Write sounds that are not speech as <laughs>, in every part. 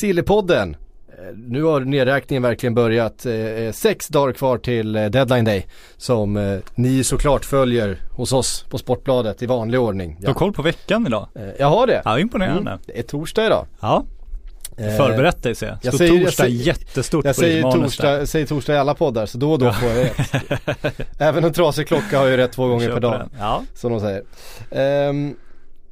Sillypodden. Eh, Nu har nedräkningen verkligen börjat. Eh, Sex dagar kvar till eh, deadline day. Som eh, ni såklart följer hos oss på Sportbladet i vanlig ordning. Du har koll på veckan idag? Eh, Jag har det. Ja, imponerande. Mm, det är torsdag idag. Ja, Eh, förberett dig ser jag. jag säger- jag torsdag säger- jättestort Jag säger torsdag, jag säger torsdag i alla poddar så då och då får jag rätt. <laughs> Även en trasig klocka har ju rätt två gånger per dag. den. Ja. Som de säger. Ehm,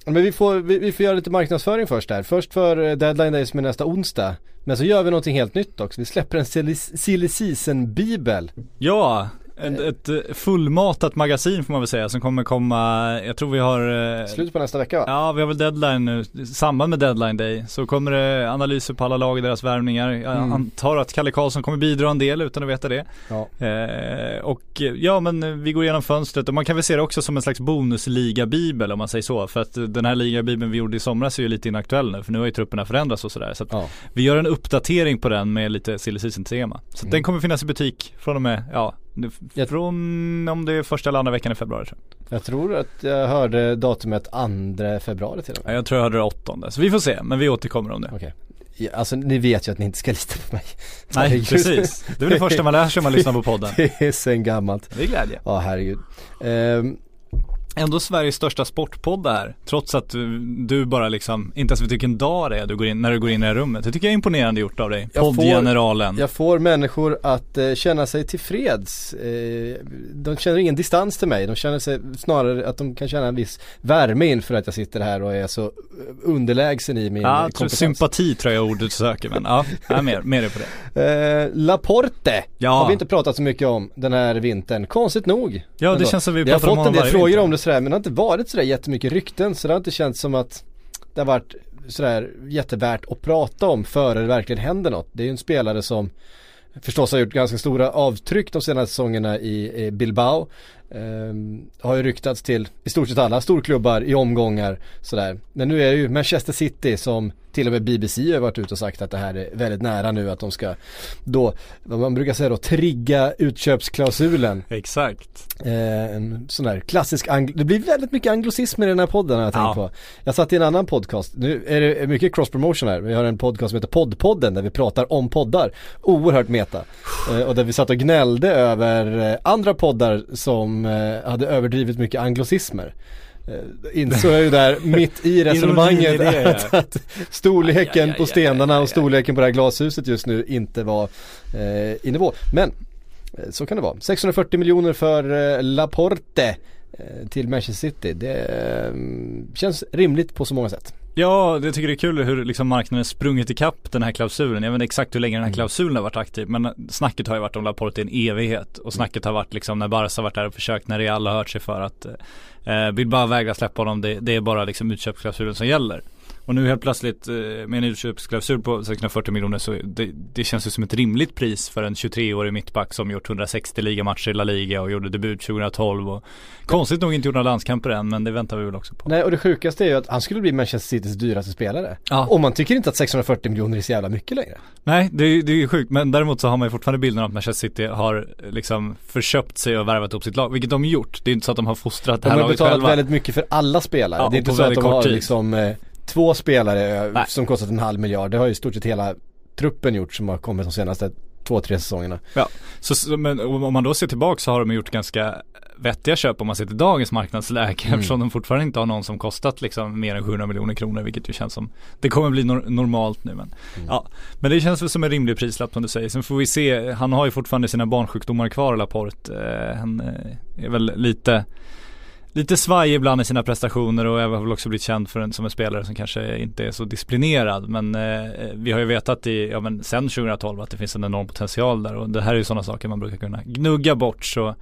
men vi får, vi, vi får göra lite marknadsföring först där. Först för eh, deadline day som är nästa onsdag. Men så gör vi någonting helt nytt också. Vi släpper en silly, silly season bibel. Ja, ett, ett eh, fullmatat magasin får man väl säga som kommer komma, jag tror vi har eh, Slutet på nästa vecka va? Ja, vi har väl deadline nu, i samband med deadline day så kommer det analyser på alla lag och deras värvningar. Jag Mm. antar att Kalle Karlsson kommer bidra en del utan att veta det. Ja. Eh, och eh, ja men vi går igenom fönstret och man kan väl se det också som en slags bonusliga-bibel om man säger så. För att den här liga-bibeln vi gjorde i somras är ju lite inaktuell nu för nu har ju trupperna förändrats och sådär. Så Ja. vi gör en uppdatering på den med lite silly season tema. Så Mm. den kommer finnas i butik från och med, ja, Jag- från om det är första eller andra veckan i februari tror jag. Jag tror att jag hörde datumet 2 februari till och med. jag tror jag hörde det åttonde. Så vi får se, men vi återkommer om det. Okej. Ja, alltså ni vet ju att ni inte ska lita på mig. Nej Herregud. precis, det är väl det första man lär sig om man lyssnar på podden. <laughs> Det är sen gammalt. Det är glädje. Ja herregud. Ehm, Ändå Sveriges största sportpodd det här. Trots att du, du bara liksom, inte ens vet vilken dag det är du går in, när du går in i det här rummet. Det tycker jag är imponerande gjort av dig. Jag får- Poddgeneralen. Jag får människor att eh, känna sig tillfreds. Eh, de känner ingen distans till mig. De känner sig snarare att de kan känna en viss värme inför att jag sitter här och är så underlägsen i min Ja, jag kompetens. sympati tror jag är ordet du söker men ja, ja mer, mer är på det. Eh, Laporte Ja. har vi inte pratat så mycket om den här vintern. Konstigt nog. Ja det känns som vi har pratar om fått en honom del varje frågor vinter. om det sådär men det har inte varit sådär jättemycket rykten så det har inte känts som att det har varit sådär jättevärt att prata om före det verkligen händer något. Det är ju en spelare som förstås har gjort ganska stora avtryck de senaste säsongerna i, i Bilbao. Ehm, har ju ryktats till i stort sett alla storklubbar i omgångar sådär. Men nu är det ju Manchester City som till och med BBC har varit ute och sagt att det här är väldigt nära nu att de ska då, vad man brukar säga då, trigga utköpsklausulen. Exakt. Eh, en sån där klassisk, det blir väldigt mycket anglosismer i den här podden har jag tänkt Ja. på. Jag satt i en annan podcast, nu är det mycket cross promotion här, vi har en podcast som heter Poddpodden där vi pratar om poddar, oerhört meta. Eh, och där vi satt och gnällde över eh, andra poddar som eh, hade överdrivit mycket anglosismer. Eh, insåg jag ju där mitt i <laughs> resonemanget det, <laughs> att, att storleken Aj, aj, aj, på stenarna och storleken på det här glashuset just nu inte var eh, i nivå. Men Eh, Så kan det vara. 640 miljoner för eh, Laporte eh, till Manchester City. Det känns rimligt på så många sätt. Ja, jag tycker det är kul hur liksom marknaden sprungit ikapp den här klausulen. Jag vet inte exakt hur länge den här klausulen har varit aktiv. Men snacket har ju varit om Laporte i en evighet. Och snacket har varit liksom när Barca har varit där och försökt, när Real har hört sig för att eh, vill bara vägra släppa honom. Det, det är bara liksom utköpsklausulen som gäller. Och nu helt plötsligt eh, med en utköpsklausul på 640 miljoner så det, det känns ju som ett rimligt pris för en 23-årig mittback som gjort 160 ligamatcher i La Liga och gjorde debut 2012 och konstigt nog inte gjort några landskamper än men det väntar vi väl också på. Nej och det sjukaste är ju att han skulle bli Manchester Citys dyraste spelare. Ja. Och man tycker inte att 640 miljoner är så jävla mycket längre. Nej, det är, det är ju sjukt. Men däremot så har man ju fortfarande bilden av att Manchester City har eh, liksom förköpt sig och värvat upp sitt lag. Vilket de gjort. Det är inte så att de har fostrat det De här laget betalat själva. väldigt mycket för alla spelare. Ja, det är inte så att de har tid. liksom eh, två spelare eh, Nej. som kostat en halv miljard. Det har ju i stort sett hela truppen gjort som har kommit de senaste två, tre säsongerna. Ja, så, men om man då ser tillbaka så har de gjort ganska vettiga köp om man ser till dagens marknadsläge Mm. eftersom de fortfarande inte har någon som kostat liksom mer än 700 miljoner kronor vilket ju känns som det kommer bli nor- normalt nu men Mm. ja men det känns väl som en rimlig prislapp som du säger sen får vi se han har ju fortfarande sina barnsjukdomar kvar Laporte eh, han eh, är väl lite Lite svaj ibland i sina prestationer och jag har väl också blivit känd för en, som en spelare som kanske inte är så disciplinerad men eh, vi har ju vetat i, ja men sen 2012 att det finns en enorm potential där och det här är ju sådana saker man brukar kunna gnugga bort så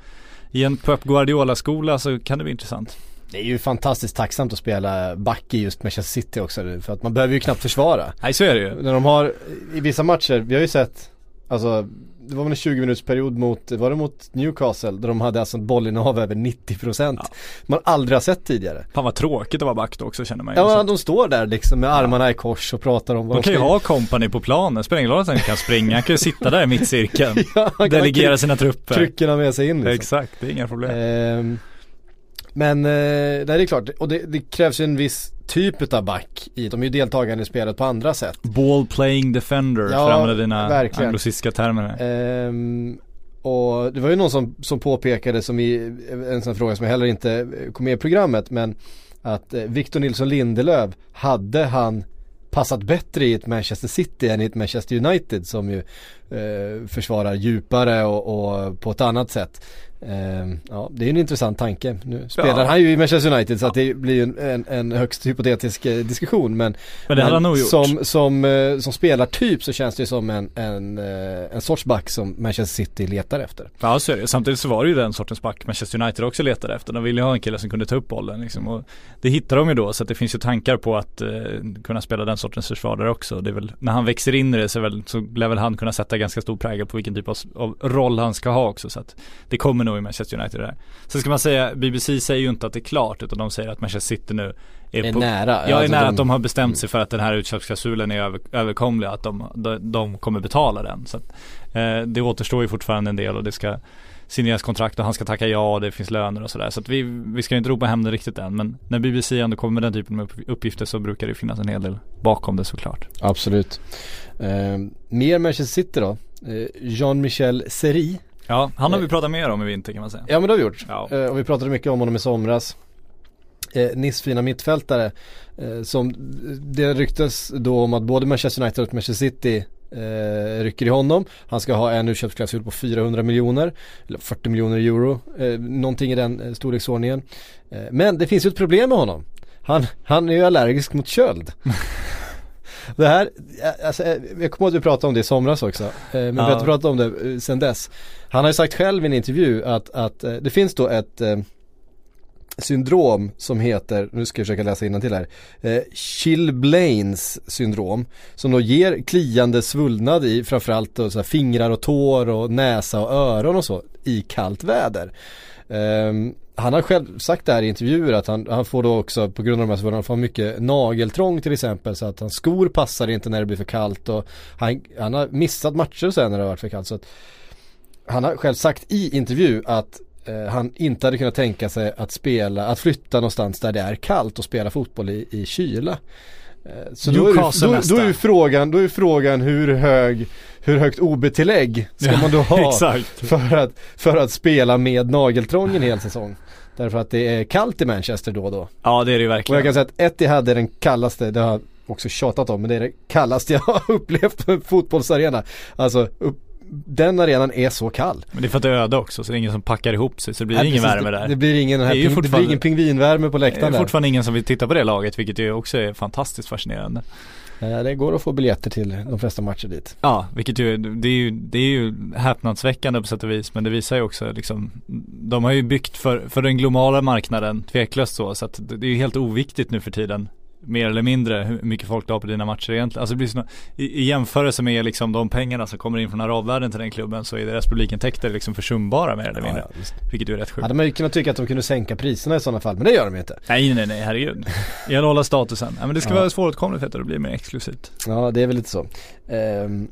i en Pep Guardiola-skola så kan det bli intressant. Det är ju fantastiskt tacksamt att spela back i just Manchester City också för att man behöver ju knappt försvara. Nej så är det ju. När de har, i vissa matcher, vi har ju sett, alltså det var väl en 20 minuters period mot, var det mot Newcastle där de hade alltså ett bollinnehav över 90% Ja. Man aldrig har sett tidigare. Fan vad tråkigt att vara back då också känner man ju. Ja de står där liksom med armarna i kors och pratar om vad De kan ju ha company på planen, spelar ingen roll att han kan springa, han kan ju sitta där i mittcirkeln. <laughs> Ja, Delegera sina trupper. kryckorna med sig in liksom. Exakt, det är inga problem. Ehm, men eh, nej, det är klart, och det, det krävs ju en viss typ av back i, de är ju deltagande i spelet på andra sätt. Ball playing defender, Ja, för att använda dina verkligen. anglosiska termer. Ehm, och det var ju någon som, som påpekade som i en sån fråga som jag heller inte kom med i programmet men att eh, Victor Nilsson Lindelöf hade han passat bättre i ett Manchester City än i ett Manchester United som ju eh, försvarar djupare och, och på ett annat sätt. Ehm, ja, det är en intressant tanke. Nu spelar Ja. han ju i Manchester United så att det blir en, en, en högst hypotetisk eh, diskussion men Men det hade han nog gjort. som, som, eh, som spelartyp så känns det ju som en, en, eh, en sorts back som Manchester City letar efter. Ja så är det. Samtidigt så var det ju den sortens back Manchester United också letade efter. De ville ju ha en kille som kunde ta upp bollen liksom. Och det hittar de ju då så att det finns ju tankar på att eh, kunna spela den sortens försvar där också. Det är väl, när han växer in i det så, väl, så lär väl han kunna sätta ganska stor prägel på vilken typ av, av roll han ska ha också. Så att det kommer nog i Manchester United där. Sen ska man säga, BBC säger ju inte att det är klart utan de säger att Manchester City nu är, Är på, nära. Jag är Alltså, nära de- att de har bestämt sig för att den här utköpsklausulen är över, överkomlig, att de, de, de kommer betala den. Så att, eh, det återstår ju fortfarande en del och det ska signeras kontrakt och han ska tacka ja och det finns löner och sådär. Så att vi, vi ska ju inte ropa hem det riktigt än men när BBC ändå kommer med den typen av upp- uppgifter så brukar det finnas en hel del bakom det såklart. Absolut. Ehm, mer Manchester City då. Eh, Jean-Michel Seri. Ja, han har vi Eh, pratat mer om i vinter kan man säga. Ja men det har vi gjort. Ja. Eh, och vi pratade mycket om honom i somras. Eh, Niss fina mittfältare. Eh, som det ryktes då om att både Manchester United och Manchester City eh, rycker i honom. Han ska ha en utköpsklausul på 400 miljoner. Eller 40 miljoner euro. Eh, någonting i den eh, storleksordningen. Eh, men det finns ju ett problem med honom. Han, han är ju allergisk mot köld. <laughs> Det här, eh, alltså, eh, jag kommer ihåg att vi pratade om det i somras också. eh, Men vi har inte pratat om det eh, sen dess. Han har ju sagt själv i en intervju att, att det finns då ett syndrom som heter, nu ska jag försöka läsa till här, eh, Chilblains syndrom. Som då ger kliande svullnad i framförallt då, så här, fingrar och tår och näsa och öron och så i kallt väder. Eh, han har själv sagt det här i intervjuer att han, han får då också på grund av de här svullnaderna får mycket nageltrång till exempel så att hans skor passar inte när det blir för kallt och han, han har missat matcher sen när det har varit för kallt så att han har själv sagt i intervju att han inte hade kunnat tänka sig att spela, att flytta någonstans där det är kallt och spela fotboll i, i kyla. Eh, Så då är, då, då är frågan, då är frågan hur hög, hur högt OB-tillägg ska man då ha <laughs> för att, för att spela med nageltrång en hel säsong? Därför att det är kallt i Manchester då och då. Ja det är det ju Och jag verkligen. kan säga att Etihad är den kallaste, det har jag också tjatat om, men det är det kallaste jag <laughs> har upplevt på en fotbollsarena. Alltså, upp, den arenan är så kall. Men det är för att det är öde också så det är ingen som packar ihop sig så det blir Nej, ingen precis, värme det, där. Det blir ingen, den här Det är ping, det blir fortfarande- ingen pingvinvärme på Det är läktaren där. fortfarande ingen som vill titta på det laget vilket ju också är fantastiskt fascinerande. Eh, Det går att få biljetter till de flesta matcher dit. Ja, vilket ju, det är ju, det är ju häpnadsväckande på sätt och vis men det visar ju också liksom De har ju byggt för, för den globala marknaden tveklöst så så att det det är ju helt oviktigt nu för tiden Mer eller mindre hur mycket folk du har på dina matcher egentligen. Alltså det blir så, i, I jämförelse med liksom de pengarna som kommer in från arabvärlden till den klubben så är deras publikintäkter liksom försumbara mer eller mindre. Ja, visst. Vilket ju är rätt sjukt. Hade man ju kunnat tycka att de kunde sänka priserna i sådana fall, men det gör de ju inte. Nej nej nej herregud. Det gäller att hålla statusen. Ja, men det ska Ja. vara svåråtkomligt du, det blir mer exklusivt. Ja, det är väl lite så. Ehm,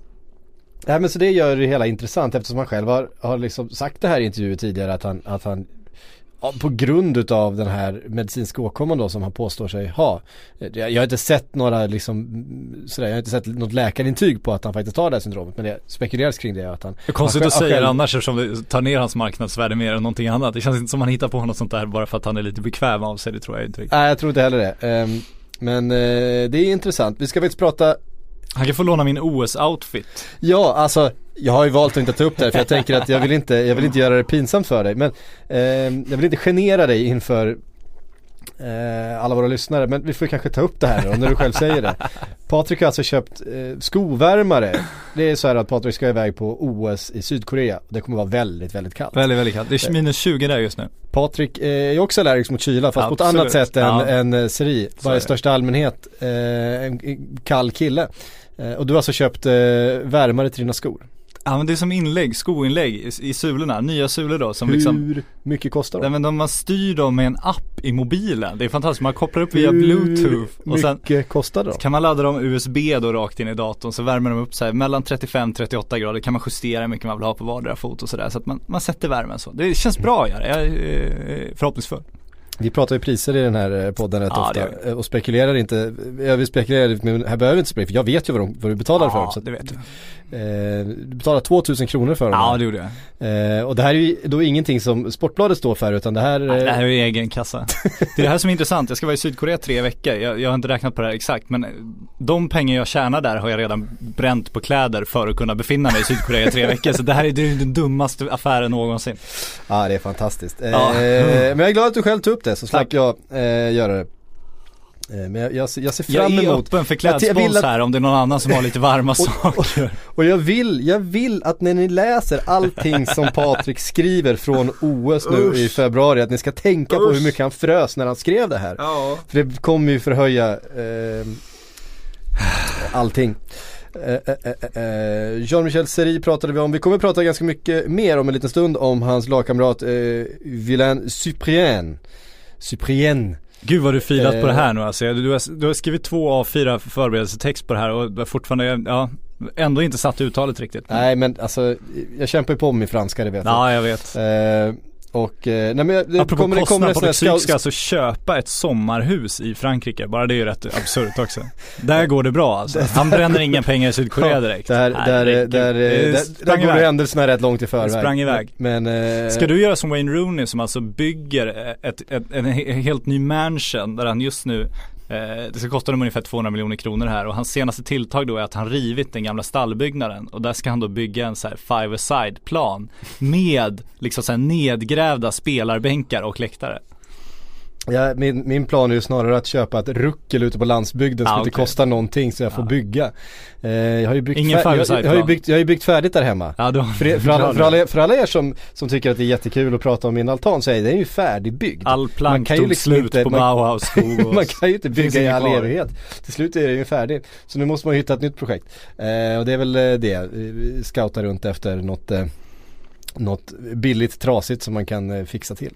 Nej men så det gör det hela intressant eftersom han själv har, har liksom sagt det här i intervjuer tidigare att han, att han ja, på grund utav den här medicinska åkomman då som han påstår sig ha. Eh, Jag har inte sett några liksom mm, sådär, jag har inte sett något läkarintyg på att han faktiskt har det här syndromet men det spekuleras kring det att han Det är konstigt att säga det annars eftersom det tar ner hans marknadsvärde mer än någonting annat. Det känns inte som att han hittar på något sånt där bara för att han är lite bekväm av sig. Det tror jag inte riktigt. Nej jag tror inte heller det. Ehm, men eh, det är intressant. Vi ska faktiskt prata han kan få låna min OS-outfit. Ja, alltså jag har ju valt att inte ta upp det här för jag tänker att jag vill inte, jag vill inte göra det pinsamt för dig men eh, jag vill inte genera dig inför eh, alla våra lyssnare, men vi får kanske ta upp det här då, när du själv säger det. Patrik har alltså köpt eh, skovärmare. Det är så här att Patrik ska iväg på OS i Sydkorea. Det kommer vara väldigt, väldigt kallt. Väldigt, väldigt kallt. Det är minus 20 där just nu. Patrik eh, är också allergisk mot kyla fast på ett Absolut. annat sätt än, Ja. än eh, Seri. Bara i största allmänhet eh, en kall kille. Eh, och du har alltså köpt eh, värmare till dina skor. Ja men det är som inlägg, skoinlägg i, i sulorna, nya sulor då som Hur liksom mycket kostar Nej de? men de, man styr dem med en app i mobilen. Det är fantastiskt, man kopplar upp via Hur bluetooth och sen mycket kostar de? kan man ladda dem USB då rakt in i datorn så värmer de upp så här mellan 35-38 grader kan man justera hur mycket man vill ha på vardera fot och sådär så att man, man sätter värmen så. Det känns bra att göra, jag är eh, förhoppningsfull. Vi pratar ju priser i den här eh, podden rätt Ja, ofta eh, och spekulerar inte, jag vill spekulera men här behöver vi inte spekulera för jag vet ju vad, de, vad du betalar för dem. Så det vet du. eh, du betalar 2000 kronor för dem. Ja det gjorde jag. eh, och det här är ju då ingenting som Sportbladet står för utan det här Nej, det här eh, är ju egen kassa. Det är det här som är intressant, jag ska vara i Sydkorea tre veckor. Jag, jag har inte räknat på det här exakt men de pengar jag tjänar där har jag redan bränt på kläder för att kunna befinna mig i Sydkorea i tre veckor. Så det här är är den dummaste affären någonsin. Ja det är fantastiskt. Eh, Ja. men jag är glad att du själv tog upp det så slapp jag eh, göra det. Eh, men jag, jag, ser- jag ser Jag fram är emot öppen för Att jag vill klädspons att- här om det är någon annan som har lite varma <laughs> saker. och jag vill, jag vill att när ni läser allting som <laughs> Patrik skriver från OS nu i februari att ni ska tänka på hur mycket han frös när han skrev det här. Ja. För det kommer ju förhöja eh, allting. Eh, eh, Jean-Michel Seri pratade vi om. Vi kommer prata ganska mycket mer om en liten stund om hans lagkamrat eh, Villain Cyprien. Cyprien. Gud vad du filat på det Eh. här nu alltså. Du har, du har skrivit två av fyra förberedelsetext på det här och fortfarande, ja, ändå inte satt uttalet riktigt. Nej men alltså, jag kämpar ju på med franska det vet jag. Ja, jag vet. Eh, och, eh, nej men det Apropå kommer, det kommer kostnad, här Patrik Syk ska alltså köpa ett sommarhus i Frankrike. Bara det är ju rätt absurt också. Där går det bra alltså. <laughs> Han bränner inga pengar i Sydkorea direkt. där, där, Herregud. där, Det där, där, sprang där går händelserna rätt långt i förväg. sprang iväg. Men, eh, Ska du göra som Wayne Rooney som alltså bygger ett, ett, en he- helt ny mansion där han just nu Eh, det ska kosta dem ungefär 200 miljoner kronor här och hans senaste tilltag då är att han rivit den gamla stallbyggnaden och där ska han då bygga en så här five-a-side plan med liksom så här nedgrävda spelarbänkar och läktare. Ja, min, min plan är ju snarare att köpa ett ruckel ute på landsbygden som Ah, inte kostar någonting så jag får Ja. bygga. Eh, jag har ju byggt, Ingen fär- jag, jag, har ju byggt, jag har ju byggt färdigt där hemma. Ja, då, För, för, <laughs> alla, för, alla, för alla er som, som tycker att det är jättekul att prata om min altan så är den ju färdigbyggd. All Man plank kan ju tog liksom slut inte- på man- Bauhaus <laughs> skog och Man kan ju inte bygga i all kvar. evighet. Till slut är det ju färdigt. Så nu måste man hitta ett nytt projekt. Eh, och det är väl eh, det. Vi Scouta runt efter något, eh, något billigt trasigt som man kan eh, fixa till.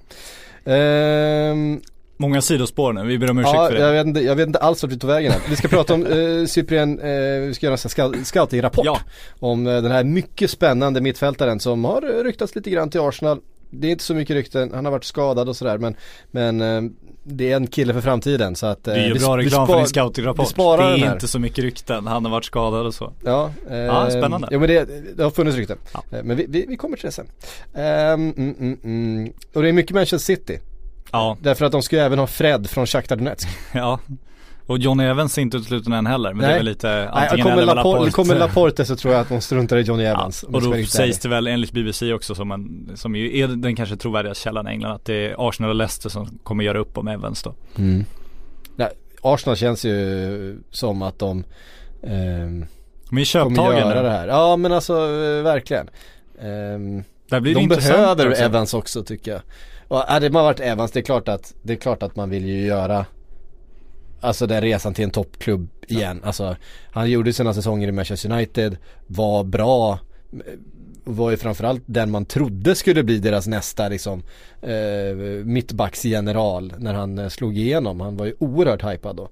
Ehm, Många sidospår nu, vi ber om ursäkt ja, för det. jag vet, inte, jag vet inte alls vart vi tog vägen här. Vi ska prata om eh, Cyprien, eh, vi ska göra en scouting-rapport. Ja. Om eh, den här mycket spännande mittfältaren som har ryktats lite grann till Arsenal. Det är inte så mycket rykten, han har varit skadad och sådär men, men eh, det är en kille för framtiden så att eh, Det är ju vi- bra reklam för din scoutingrapport. Det är inte så mycket rykten, han har varit skadad och så. Ja, eh, Ja, spännande. Ja men det, det har funnits rykten. Ja. Eh, Men vi, vi, vi kommer till det sen. Ehm, mm, mm, mm. Och det är mycket Manchester City. Ja, Därför att de ska ju även ha Fred från Shakhtar Donetsk. <laughs> ja. Och John Evans är inte utesluten än heller, men det Nej. är väl lite Nej, antingen kommer, eller Laporte, kommer <laughs> Laporte så tror jag att de struntar i Johnny Ja, Evans. jag och då sägs det väl enligt BBC också som, en, som ju är den kanske trovärdiga källan i England att det är Arsenal och Leicester som kommer göra upp om Evans då. Mm. Nej, Arsenal känns ju som att de är kommer köptagen göra nu. det här. Ja men alltså eh, verkligen. Det de behöver också. Evans också tycker jag. Och hade man varit Evans, det är klart att, det är klart att man vill ju göra Alltså den resan till en toppklubb igen. Alltså han gjorde sina säsonger i Manchester United, var bra var ju framförallt den man trodde skulle bli deras nästa liksom eh, mittbacksgeneral när han eh, slog igenom. Han var ju oerhört hypad då.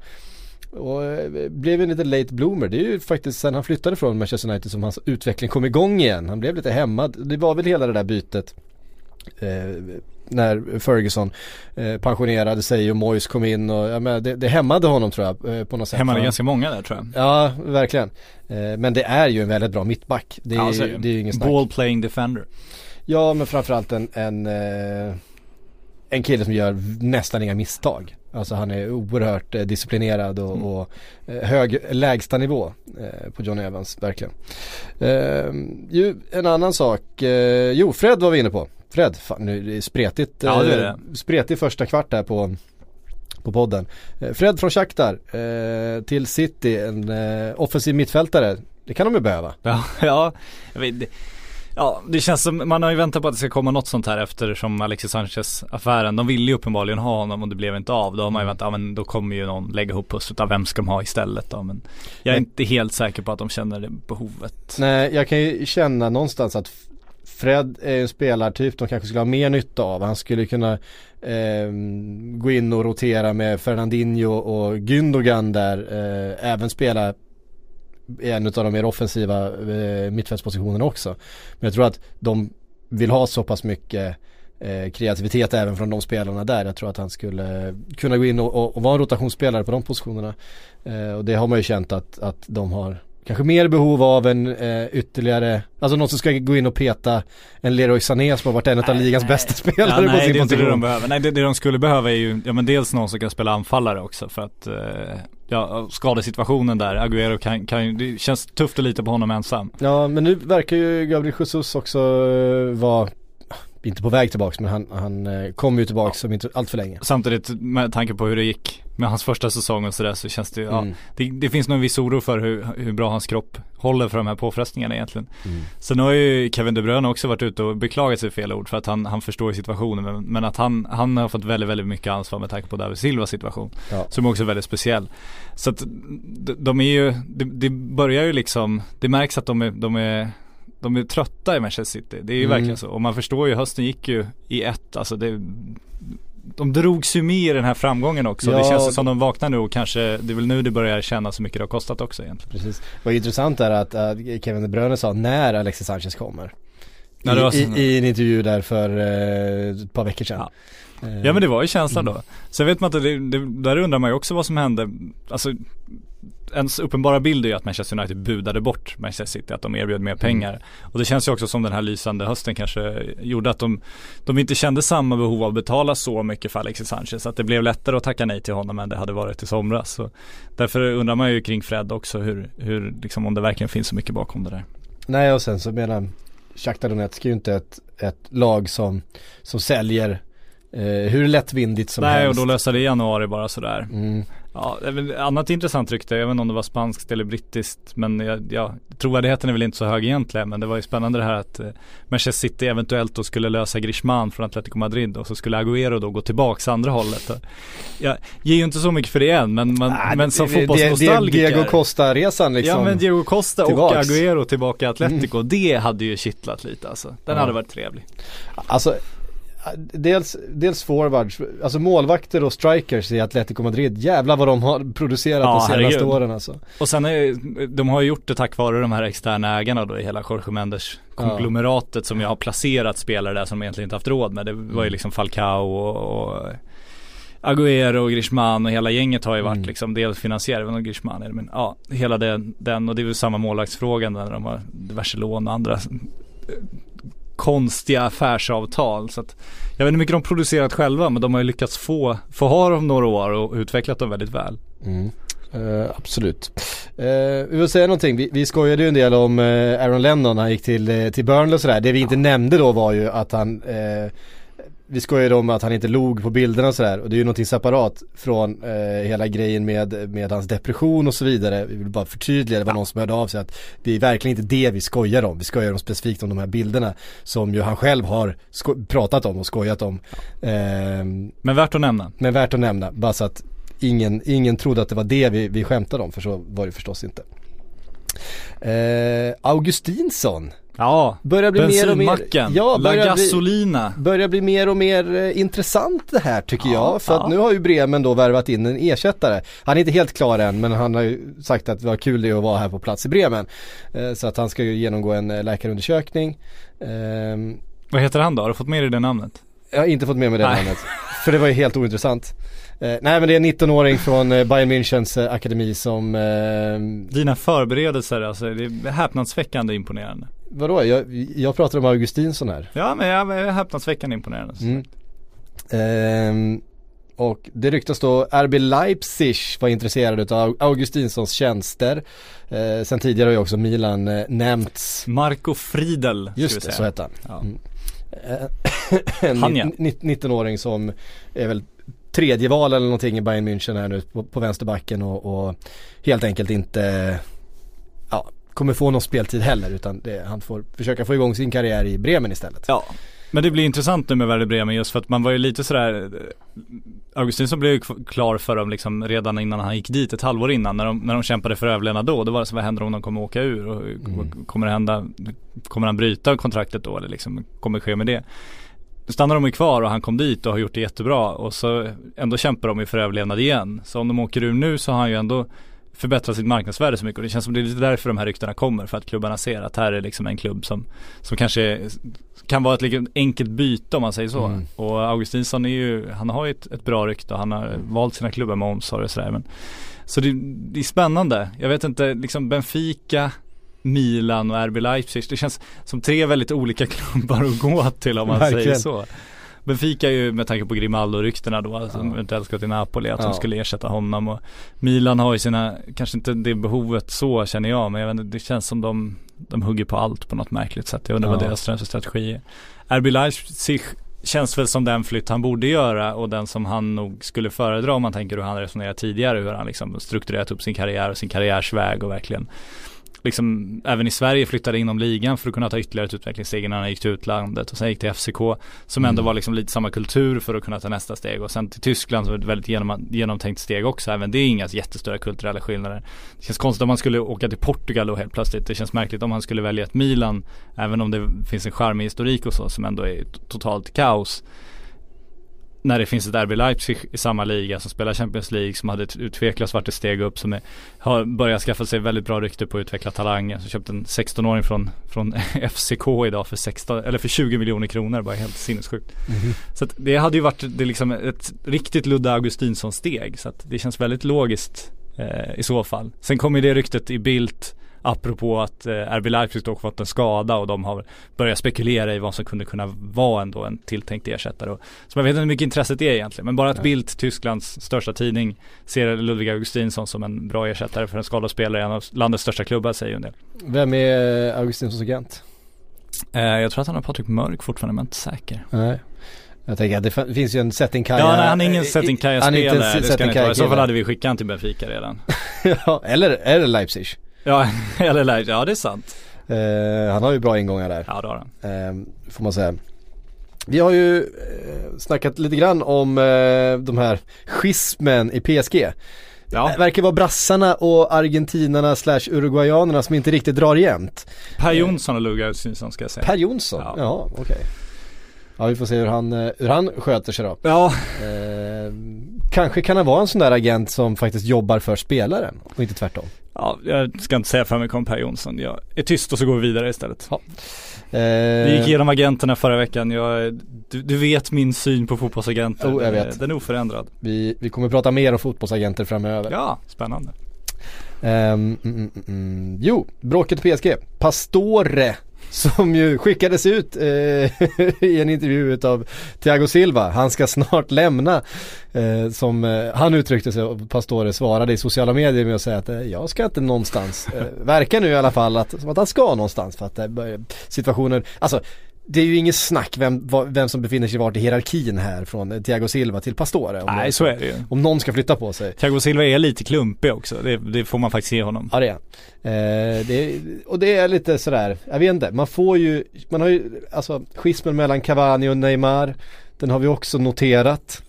Och eh, blev en liten late bloomer. Det är ju faktiskt sen han flyttade från Manchester United som hans utveckling kom igång igen. Han blev lite hämmad. Det var väl hela det där bytet eh, när Ferguson eh, pensionerade sig och Moyes kom in och ja, men det, det hämmade honom tror jag eh, på något sätt. Hämmade ganska många där tror jag. Ja, verkligen. Eh, men det är ju en väldigt bra mittback. Det är, Ja, så ju, det är ju ingen snack. Ball playing defender. Ja, men framförallt en, en, en kille som gör nästan inga misstag. Alltså han är oerhört disciplinerad och, Mm. och hög lägsta nivå på John Evans, verkligen. Eh, ju, en annan sak, eh, jo Fred var vi inne på. Fred, fan nu är det spretigt, Ja, det är eh, spretig första kvart där på på podden. Eh, Fred från Shakhtar eh, till City, en eh, offensiv mittfältare. Det kan de ju behöva. Ja, <laughs> ja, vet, det- ja, det känns som, man har ju väntat på att det ska komma något sånt här eftersom Alexis Sanchez affären, de ville ju uppenbarligen ha honom och det blev inte av. Då har man ju väntat, ja men då kommer ju någon lägga ihop pusslet av vem ska de ha istället då. Men jag är Nej. inte helt säker på att de känner det behovet. Nej, jag kan ju känna någonstans att Fred är en spelartyp de kanske skulle ha mer nytta av. Han skulle kunna eh, gå in och rotera med Fernandinho och Gündogan där. Eh, även spela i en av de mer offensiva eh, mittfältspositionerna också. Men jag tror att de vill ha så pass mycket eh, kreativitet även från de spelarna där. Jag tror att han skulle kunna gå in och, och, och vara en rotationsspelare på de positionerna. Eh, och det har man ju känt att, att de har kanske mer behov av en eh, ytterligare, alltså någon som ska gå in och peta en Leroy Sané som har varit en av ligans bästa spelare ja, på nej, sin det inte det de position. behöver. Nej, det, det de skulle behöva är ju, ja men dels någon som kan spela anfallare också för att, eh, ja, skadesituationen där, Agüero kan, kan det känns tufft att lita på honom ensam. Ja men nu verkar ju Gabriel Jesus också eh, vara, inte på väg tillbaks men han, han eh, kommer ju tillbaks om inte allt för länge. Samtidigt med tanke på hur det gick med hans första säsong och sådär så känns det, ja, Mm. det, det finns nog en viss oro för hur, hur bra hans kropp håller för de här påfrestningarna egentligen. Mm. Sen har ju Kevin De Bruyne också varit ute och beklagat sig fel ord för att han, han förstår ju situationen men, men att han, han har fått väldigt, väldigt mycket ansvar med tanke på David Silvas situation. Ja. Som också är väldigt speciell. Så att de, de är ju, det, det börjar ju liksom, det märks att de är, de är de är trötta i Manchester City, det är ju Mm. verkligen så. Och man förstår ju, hösten gick ju i ett, alltså det de drogs ju med i den här framgången också. Ja, det känns som de vaknar nu och kanske, det är väl nu det börjar kännas så mycket det har kostat också egentligen. Precis. Vad intressant är att, att Kevin De Bruyne sa när Alexis Sanchez kommer. Ja, I, så- i, I en intervju där för eh, ett par veckor sedan. Ja. Eh, Ja men det var ju känslan Mm. då. Sen vet man inte, det, det, där undrar man ju också vad som hände. Alltså ens uppenbara bild är ju att Manchester United budade bort Manchester City, att de erbjöd mer pengar. Och det känns ju också som den här lysande hösten kanske gjorde att de, de inte kände samma behov av att betala så mycket för Alexis Sanchez. Att det blev lättare att tacka nej till honom än det hade varit i somras. Så därför undrar man ju kring Fred också hur, hur liksom om det verkligen finns så mycket bakom det där. Nej och sen så menar Shakhtar Donetsk är ju inte ett, ett lag som, som säljer eh, hur lättvindigt som nej och helst. då lösa det i januari bara sådär. Mm. Ja, annat intressant rykte, inte om det var spanskt eller brittiskt men jag, ja, trovärdigheten är väl inte så hög egentligen men det var ju spännande det här att eh, Manchester City eventuellt då skulle lösa Griezmann från Atletico Madrid och så skulle Agüero då gå tillbaks andra hållet. Jag ger ju inte så mycket för det än men, man, Ah, men som fotbollsnostalgiker Diego Costa-resan liksom. Ja men Diego Costa tillbaks. och Agüero tillbaka i Atletico, det hade ju kittlat lite alltså. Den Ja. hade varit trevlig. Alltså Dels, dels forwards, alltså målvakter och strikers i Atletico Madrid. Jävlar vad de har producerat Ja, de senaste herregud. åren alltså. Och sen är, de har ju gjort det tack vare de här externa ägarna då i hela Jorge Mendes konglomeratet som ju har placerat spelare där som de egentligen inte haft råd med. Det var ju Mm. liksom Falcao och, och Agüero och Griezmann och hela gänget har ju varit Mm. liksom dels finansierade, även om Griezmann är men ja, hela den, den och det är väl samma målvaktsfrågan där de har diverse lån och andra konstiga affärsavtal. Så att, jag vet inte hur mycket de producerat själva men de har ju lyckats få, få ha dem några år och utvecklat dem väldigt väl. Mm. Uh, absolut. Uh, vi vill säga någonting, vi, vi skojade ju en del om uh, Aaron Lennon, han gick till, uh, till Burnley och sådär. Det vi inte nämnde då var ju att han vi skojade om att han inte log på bilderna och sådär och det är ju någonting separat från eh, hela grejen med, med hans depression och så vidare. Vi vill bara förtydliga, det var någon som hörde av sig att det är verkligen inte det vi skojar om. Vi skojar om specifikt om de här bilderna som ju han själv har pratat om och skojat om. Ehm, Men värt att nämna. men värt att nämna, bara så att ingen, ingen trodde att det var det vi, vi skämtade om, för så var det förstås inte. Eh, Augustinsson Ja, börjar bli mer och mer, ja, La börjar bli, Gasolina. börjar bli mer och mer eh, intressant det här tycker Ja, jag. För ja. att nu har ju Bremen då värvat in en ersättare. Han är inte helt klar än men han har ju sagt att vad kul det att vara här på plats i Bremen. Eh, så att han ska ju genomgå en eh, läkarundersökning. Ehm, Vad heter han då? Har du fått med dig det namnet? Jag har inte fått med mig det Nej. namnet. För det var ju helt ointressant. Eh, nej men det är en 19-åring från Bayern Münchens akademi som, eh, Dina förberedelser alltså, det är häpnadsväckande imponerande. Vadå? Jag, jag pratar om Augustinsson här. Ja men jag är häpnadsväckande imponerande. Mm. Ehm, och det ryktas då RB Leipzig var intresserade av Augustinssons tjänster. Eh, sen tidigare har ju också Milan eh, nämnts. Marco Friedel, Just det, så hette han. Ja. Mm. Eh, en <coughs> Han, ja. ni- ni- 19-åring som är väl tredje val eller någonting i Bayern München här nu på, på vänsterbacken och, och helt enkelt inte kommer få någon speltid heller utan det, han får försöka få igång sin karriär i Bremen istället. Ja. Men det blir intressant nu med Werder Bremen just för att man var ju lite sådär Augustinsson blev ju klar för dem liksom redan innan han gick dit ett halvår innan när de, när de kämpade för överlevnad då. Då var det så vad händer om de kommer åka ur och Mm. kommer det hända Kommer han bryta kontraktet då eller liksom kommer ske med det? Nu stannar de ju kvar och han kom dit och har gjort det jättebra och så ändå kämpar de ju för överlevnad igen. Så om de åker ur nu så har han ju ändå förbättrat sitt marknadsvärde så mycket och det känns som det är lite därför de här ryktena kommer för att klubbarna ser att här är liksom en klubb som, som kanske kan vara ett liksom enkelt byte om man säger så. Mm. Och Augustinsson är ju, han har ju ett, ett bra rykte och han har valt sina klubbar med omsorg och sådär men Så det, det är spännande. Jag vet inte, liksom Benfica Milan och RB Leipzig. Det känns som tre väldigt olika <laughs> klubbar att gå till om man Verkligen. säger så. Benfica är ju med tanke på Grimaldo-ryktena då, som Ja. eventuellt ska till Napoli, att Ja. de skulle ersätta honom och Milan har ju sina, kanske inte det behovet så känner jag, men jag vet det känns som de, de hugger på allt på något märkligt sätt. Jag undrar vad Ja. deras transferstrategi är. RB Leipzig känns väl som den flytt han borde göra och den som han nog skulle föredra om man tänker hur han resonerat tidigare, hur han liksom strukturerat upp sin karriär och sin karriärsväg och verkligen liksom även i Sverige flyttade inom ligan för att kunna ta ytterligare ett utvecklingssteg innan han gick till utlandet och sen gick till FCK som ändå Mm. var liksom lite samma kultur för att kunna ta nästa steg och sen till Tyskland som var ett väldigt genom, genomtänkt steg också även det är inga jättestora kulturella skillnader. Det känns konstigt om man skulle åka till Portugal då helt plötsligt. Det känns märkligt om han skulle välja ett Milan även om det finns en charmig historik och så som ändå är totalt kaos när det finns ett RB Leipzig i samma liga som spelar Champions League som hade ett utvecklat varit ett steg upp som är, har börjat skaffa sig väldigt bra rykte på att utveckla talanger. Så köpte en 16-åring från, från <laughs> FCK idag för 16, eller för 20 miljoner kronor, bara helt sinnessjukt. Så att det hade ju varit det liksom ett riktigt Ludde Augustinsson steg så att det känns väldigt logiskt eh, i så fall. Sen kommer ju det ryktet i Bildt apropå att RB Leipzig dock fått en skada och de har börjat spekulera i vad som kunde kunna vara ändå en tilltänkt ersättare. Så man vet inte hur mycket intresset är egentligen men bara att Bildt, Tysklands största tidning, ser Ludvig Augustinsson som en bra ersättare för en skadad spelare i en av landets största klubbar säger ju en del. Vem är Augustinssons agent? Eh, jag tror att han har Patrik Mörk fortfarande men jag är inte säker. Nej. Jag tänker att det finns ju en setting Kaja Ja nej, han är ingen setting en spelare det ska setting han inte vara. I så fall hade vi skickat han till Benfica redan. <laughs> ja, eller, eller Leipzig. Ja, <laughs> eller Leipzig, ja det är sant. Eh, han har ju bra ingångar där. Ja det har han. Eh, får man säga. Vi har ju eh, snackat lite grann om eh, de här schismen i PSG. Ja, Det verkar vara brassarna och argentinarna slash uruguayanerna som inte riktigt drar jämnt. Per Jonsson och Ludvig Augustinsson ska jag säga. Per Jonsson, Ja. ja, okej. Ja vi får se hur han, eh, hur han sköter sig då. Ja, Eh, kanske kan han vara en sån där agent som faktiskt jobbar för spelaren och inte tvärtom. Ja, jag ska inte säga för mycket om Per Jonsson. Jag är tyst och så går vi vidare istället. Ja. Vi gick Eh, igenom agenterna förra veckan. Jag, du, du vet min syn på fotbollsagenter. Oh, jag vet. Den är oförändrad. vi, vi kommer prata mer om fotbollsagenter framöver. Ja, spännande. Ehm, mm, mm, mm. Jo, bråket PSG. Pastore som ju skickades ut eh, <laughs> i en intervju utav Thiago Silva. Han ska snart lämna. Eh, som eh, han uttryckte sig och Pastore svarade i sociala medier med att säga att eh, jag ska inte någonstans. Eh, verkar nu i alla fall att, som att han ska någonstans för att eh, situationen, alltså det är ju inget snack vem, vem som befinner sig vart i hierarkin här från Thiago Silva till Pastore. Nej, någon- så är det ju. Om någon ska flytta på sig. Thiago Silva är lite klumpig också. Det, det får man faktiskt ge honom. Ja det är eh, det Och det är lite sådär, jag vet inte, man får ju, man har ju, alltså schismen mellan Cavani och Neymar den har vi också noterat.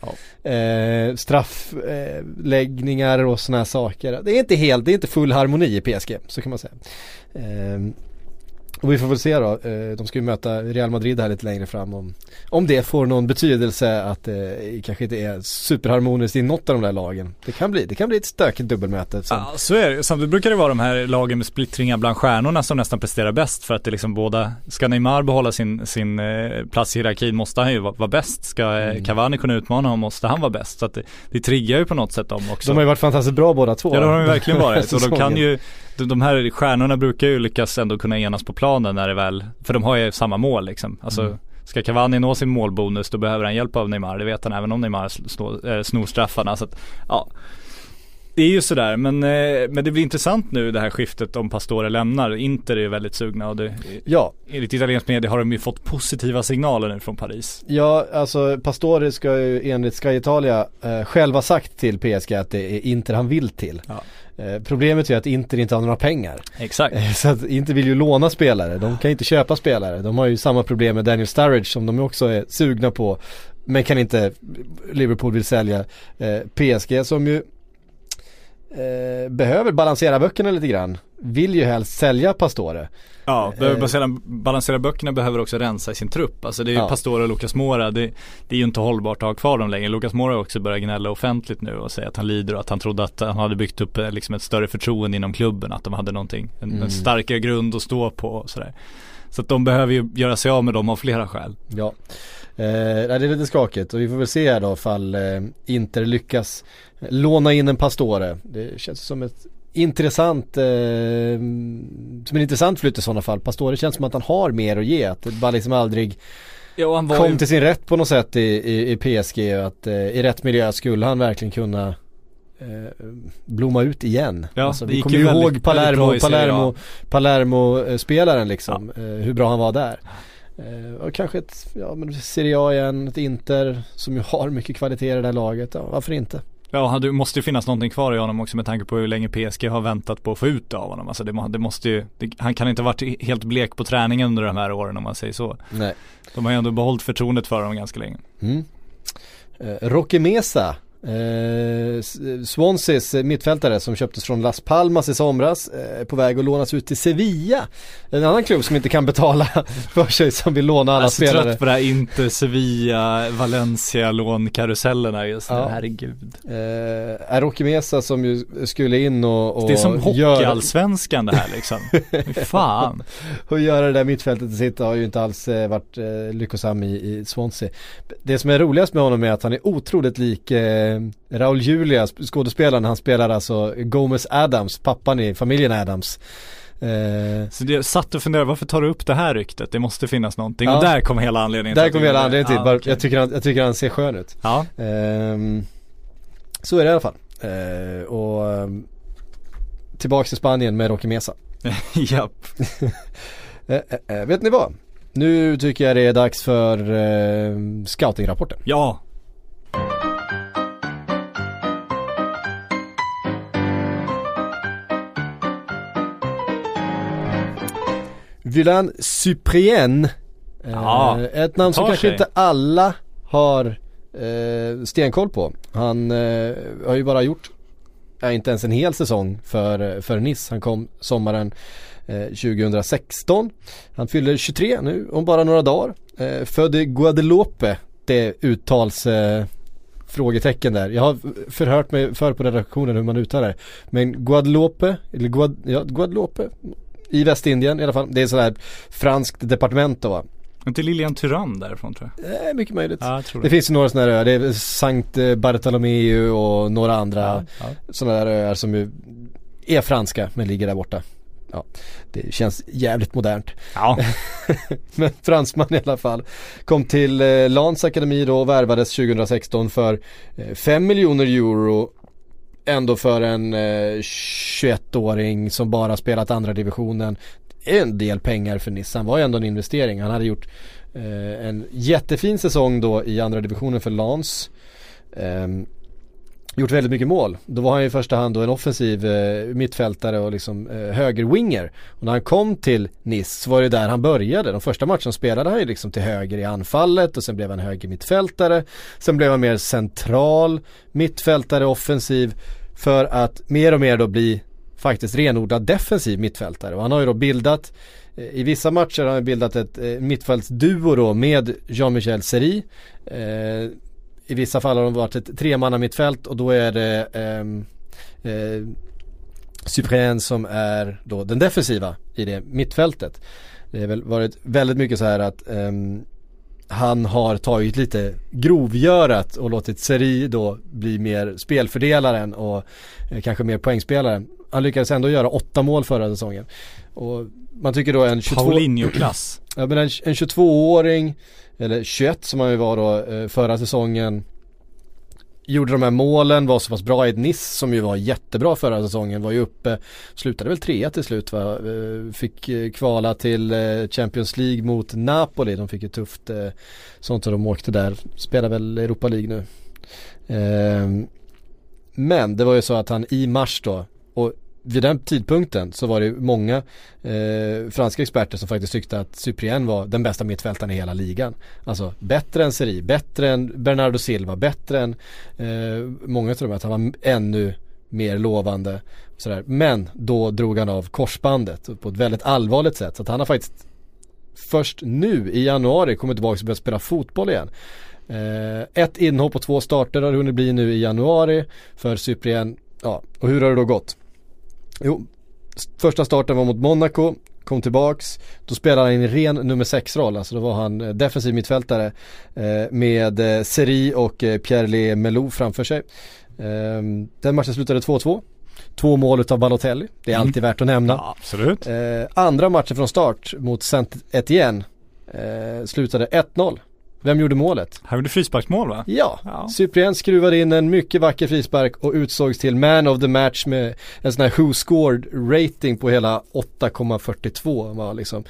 Eh, straffläggningar och sådana här saker. Det är inte helt, det är inte full harmoni i PSG, så kan man säga. Eh, och vi får väl se då, eh, de ska ju möta Real Madrid här lite längre fram om, om det får någon betydelse att det eh, kanske inte är superharmoniskt i något av de där lagen. Det kan bli, det kan bli ett stökigt dubbelmöte. Som, Ja, så är det. Samtidigt brukar det vara de här lagen med splittringar bland stjärnorna som nästan presterar bäst för att det liksom båda, ska Neymar behålla sin, sin eh, plats i hierarkin måste han ju vara, vara bäst. Ska Mm. Cavani kunna utmana honom måste han vara bäst. Så att det, det triggar ju på något sätt dem också. De har ju varit fantastiskt bra båda två. Ja det har de verkligen varit. <laughs> Och de kan ju, de, här stjärnorna brukar ju lyckas ändå kunna enas på planen när det väl, för de har ju samma mål liksom. Alltså Mm. Ska Cavani nå sin målbonus då behöver han hjälp av Neymar, det vet han även om Neymar snor, äh, snor straffarna. Så att, ja. Det är ju sådär men, eh, men det blir intressant nu det här skiftet om Pastore lämnar. Inter är väldigt sugna och det, Ja, enligt italiensk media har de ju fått positiva signaler nu från Paris. Ja, alltså Pastore ska ju enligt Sky Italia eh, själva sagt till PSG att det är Inter han vill till. Ja. Eh, problemet är att Inter inte har några pengar. Exakt. Eh, så att Inter vill ju låna spelare, de kan inte köpa spelare. De har ju samma problem med Daniel Sturridge som de också är sugna på. Men kan inte, Liverpool vill sälja. Eh, PSG som ju eh, behöver balansera böckerna lite grann. Vill ju helst sälja Pastore. Ja, behöver Eh. balansera, böckerna behöver också rensa i sin trupp. Alltså det är ju Ja. Pastore och Lucas Mora, det, det är ju inte hållbart att ha kvar dem längre. Lucas Mora har också börjat gnälla offentligt nu och säga att han lider och att han trodde att han hade byggt upp eh, liksom ett större förtroende inom klubben, att de hade någonting, en, Mm. en starkare grund att stå på och sådär. Så att de behöver ju göra sig av med dem av flera skäl. Ja, eh, det är lite skakigt och vi får väl se här då ifall eh, Inter lyckas låna in en Pastore. Det känns som ett intressant, eh, som en intressant flytt i sådana fall. Pastore känns som att han har mer att ge, att det bara liksom aldrig Ja, han var kom ju, till sin rätt på något sätt i, i, i PSG att eh, i rätt miljö skulle han verkligen kunna eh, blomma ut igen. Ja, alltså, det vi kommer ju ihåg Palermo, Serie A. Palermo, Palermo-spelaren liksom, eh, hur bra han var där. Eh, och kanske ett, ja men Serie A igen, ett Inter som ju har mycket kvalitet i det där laget, ja varför inte? ja det måste ju finnas någonting kvar i honom också med tanke på hur länge PSG har väntat på att få ut av honom. Alltså det, det måste ju, det, han kan inte ha varit helt blek på träningen under de här åren om man säger så. Nej. De har ju ändå behållit förtroendet för honom ganska länge. Mm. Eh, Roque Mesa, eh, Swanseas mittfältare som köptes från Las Palmas i somras, eh, på väg att lånas ut till Sevilla. En annan klubb som inte kan betala <laughs> för sig som vill låna alla Jag är så spelare. trött på det här inte Sevilla, Valencia lånkarusellerna just nu, Ja. herregud. Eh, Roque Mesa som ju skulle in och, och Det är som hockeyallsvenskan det här liksom. <laughs> Fan. och göra det där mittfältet till sitt har ju inte alls eh, varit eh, lyckosam i, i Swansea. Det som är roligast med honom är att han är otroligt lik eh, Raul Julia, sp- skådespelaren. Han spelar alltså Gomez Adams, pappan i familjen Adams. Eh, Så det, jag satt och funderade, varför tar du upp det här ryktet? Det måste finnas någonting. Ja. Och där kom hela anledningen där du hela anledningen till. Bara, okej. jag, tycker han, jag tycker han ser skön ut. Ja, Ehm, så är det i alla fall. Eh, och ehm, tillbaks till Spanien med Roque Mesa. <laughs> japp. <laughs> Eh, eh, eh, vet ni vad? Nu tycker jag det är dags för eh, scoutingrapporten. Ja, Vylan Cyprien. Eh, Ja, ett namn som kanske sig. inte alla har eh, stenkoll på. Han eh, har ju bara gjort, ja, inte ens en hel säsong för, för Nice. Han kom sommaren eh, 2016. Han fyller 23 nu om bara några dagar. Eh, född i Guadeloupe. Det uttals eh, frågetecken där. Jag har förhört mig för på redaktionen hur man uttalar det. Men Guadeloupe, eller Guad, ja, Guadeloupe i Västindien i alla fall. Det är sådär franskt departement då va? inte Lilian Tyrann därifrån tror jag. Är mycket möjligt. Ja, Det det. finns ju några sådana här öar, det är Sankt eh, Bartolomeu och några andra Ja, ja. sådana där öar som ju är franska men ligger där borta. Ja, det känns jävligt modernt. ja. <laughs> Men fransman i alla fall. Kom till eh, Lans akademi då och värvades 2016 för eh, 5 miljoner euro. Ändå för en eh, 21-åring som bara spelat andra divisionen. En del pengar för Nissan, Han var ju ändå en investering. Han hade gjort eh, en jättefin säsong då i andra divisionen för Lans. Ehm, gjort väldigt mycket mål. Då var han ju i första hand då en offensiv eh, mittfältare och liksom eh, högerwinger. Och när han kom till Nice så var det där han började. De första matcherna spelade han ju liksom till höger i anfallet och sen blev han höger mittfältare. Sen blev han mer central mittfältare, offensiv. För att mer och mer då bli faktiskt renodlad defensiv mittfältare. Och han har ju då bildat eh, i vissa matcher har han bildat ett eh, mittfältsduo då med Jean-Michel Seri. Eh, i vissa fall har de varit ett tremanna mittfält och då är det ehm, eh, Cyprien som är då den defensiva i det mittfältet. Det har väl varit väldigt mycket så här att ehm, han har tagit lite grovgörat och låtit Seri då bli mer spelfördelaren och eh, kanske mer poängspelaren. Han lyckades ändå göra åtta mål förra säsongen. Och man tycker då en 22 Paulinho-klass. <clears throat> Ja men en, en 22-åring, eller 21 som han ju var då eh, förra säsongen. Gjorde de här målen, var så pass bra i Nice som ju var jättebra förra säsongen, var ju uppe, slutade väl trea till slut va, eh, fick eh, kvala till Champions League mot Napoli, de fick ju tufft sånt som de åkte där, spelar väl Europa League nu. Ehm, men det var ju så att han i mars då, och vid den tidpunkten så var det många eh, franska experter som faktiskt tyckte att Cyprien var den bästa mittfältaren i hela ligan. Alltså bättre än Seri, bättre än Bernardo Silva, bättre än eh, många tror att han var ännu mer lovande. Sådär. Men då drog han av korsbandet på ett väldigt allvarligt sätt. Så att han har faktiskt först nu i januari kommit tillbaka och börjat spela fotboll igen. Eh, ett inhopp och två starter har det hunnit bli nu i januari för Cyprien. Ja, och hur har det då gått? Jo, första starten var mot Monaco, kom tillbaks, då spelade han en ren nummer 6-roll, alltså då var han eh, defensiv mittfältare eh, med eh, Seri och Pierre Melou framför sig. Eh, den matchen slutade 2-2. Två mål utav Balotelli, det är Mm. alltid värt att nämna. Ja, absolut. Andra matchen från start mot Saint Etienne slutade 1-0. Vem gjorde målet? Här gjorde frisparksmål va? Ja, Ja. Cyprien skruvade in en mycket vacker frispark och utsågs till man of the match med en sån här who scored rating på hela 8,42 var liksom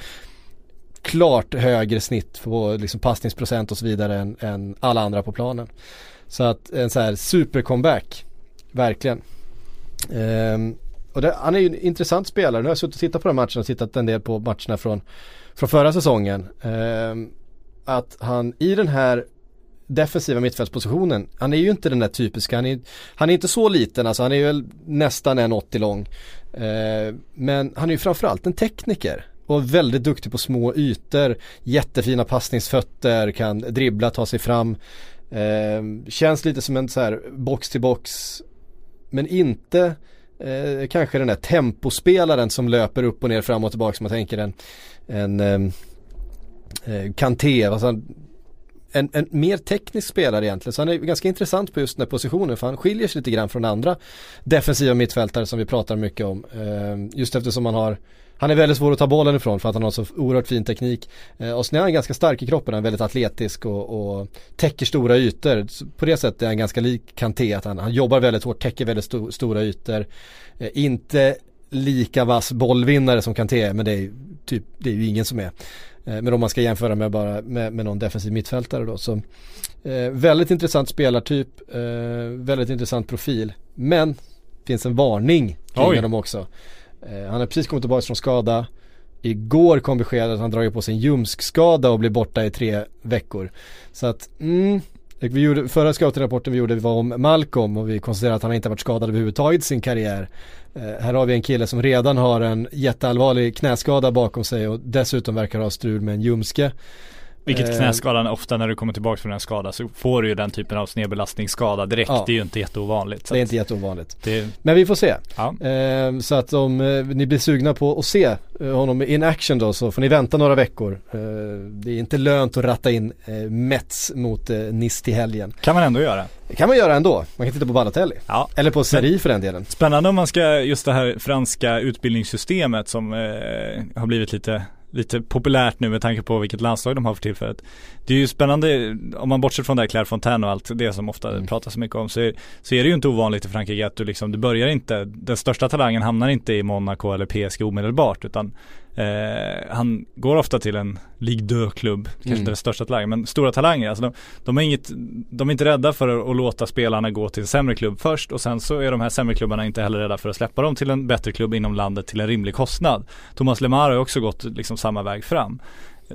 klart högre snitt på liksom passningsprocent och så vidare än, än alla andra på planen. Så att en så här super comeback, verkligen. Ehm, och det, han är ju en intressant spelare, nu har jag suttit och tittat på den matchen och tittat en del på matcherna från, från förra säsongen. Ehm, att han i den här defensiva mittfältspositionen, han är ju inte den där typiska, han är, han är inte så liten, alltså han är väl nästan 1,80 lång. Eh, men han är ju framförallt en tekniker och väldigt duktig på små ytor, jättefina passningsfötter, kan dribbla, ta sig fram. Eh, känns lite som en så här box till box, men inte eh, kanske den där tempospelaren som löper upp och ner fram och tillbaka som man tänker en, en eh, eh, Kanté, alltså han- en, en mer teknisk spelare egentligen. Så han är ganska intressant på just den här positionen för han skiljer sig lite grann från andra defensiva mittfältare som vi pratar mycket om. Eh, just eftersom han har han är väldigt svår att ta bollen ifrån för att han har så oerhört fin teknik. Eh, och sen är han ganska stark i kroppen, han är väldigt atletisk och, och täcker stora ytor. Så På det sättet är han ganska lik Kanté, att han, han jobbar väldigt hårt, täcker väldigt sto, stora ytor. Eh, inte lika vass bollvinnare som Kanté är, men det är typ, det är ju ingen som är. Eh, Men om man ska jämföra med bara med, med någon defensiv mittfältare då. Så, eh, väldigt intressant spelartyp, eh, väldigt intressant profil. Men finns en varning kring Oj. honom också. Eh, han har precis kommit tillbaka från skada. Igår kom beskedet att han dragit på sig en ljumskskada och blir borta i tre veckor. Så att, mm, vi gjorde, förra scouting-rapporten vi gjorde var om Malcolm och vi konstaterade att han inte varit skadad överhuvudtaget i sin karriär. Eh, här har vi en kille som redan har en jätteallvarlig knäskada bakom sig och dessutom verkar ha strul med en ljumske. Vilket Eh, knäskadan ofta när du kommer tillbaka från en skada så får du ju den typen av snedbelastningsskada direkt. Ja. Det är ju inte jätteovanligt. Det är inte jätteovanligt. det, Men vi får se. ja. Eh, så att om eh, ni blir sugna på att se honom in action då så får ni vänta några veckor. Det är inte lönt att ratta in Mets mot Nice till helgen. Kan man ändå göra. Det kan man göra ändå. Man kan titta på Balotelli. Ja. Eller på Seri för den delen. Spännande om man ska, just det här franska utbildningssystemet som eh, har blivit lite lite populärt nu med tanke på vilket landslag de har för tillfället. Det är ju spännande, om man bortser från det här Claire Fontaine och allt det som ofta Mm. pratas så mycket om, så är, så är det ju inte ovanligt i Frankrike att du liksom, du börjar inte, den största talangen hamnar inte i Monaco eller PSG omedelbart utan eh, han går ofta till en Ligue 2-klubb, kanske Mm. inte den största talangen, men stora talanger. Alltså de, de, är inget, de är inte rädda för att, låta spelarna gå till en sämre klubb först och sen så är de här sämre klubbarna inte heller rädda för att släppa dem till en bättre klubb inom landet till en rimlig kostnad. Thomas Lemar har också gått liksom samma väg fram.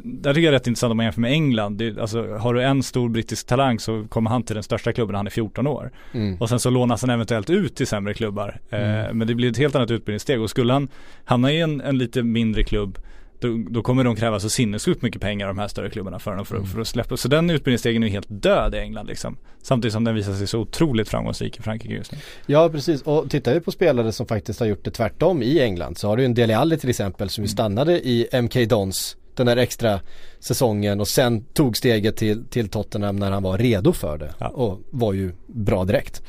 Där tycker jag det är rätt intressant om man jämför med England. Det, alltså, har du en stor brittisk talang så kommer han till den största klubben när han är 14 år. Mm. Och sen så lånas han eventuellt ut till sämre klubbar. Mm. Eh, men det blir ett helt annat utbildningssteg och skulle han hamna i en, en lite mindre klubb då, då kommer de kräva så sinnessjukt mycket pengar de här större klubbarna för, för, Mm. för att släppa. Så den utbildningsstegen är helt död i England liksom. Samtidigt som den visar sig så otroligt framgångsrik i Frankrike just nu. Ja precis och tittar vi på spelare som faktiskt har gjort det tvärtom i England så har du en Dele Alli till exempel som ju stannade i MK Dons den där extra säsongen och sen tog steget till, till Tottenham när han var redo för det Ja. och var ju bra direkt.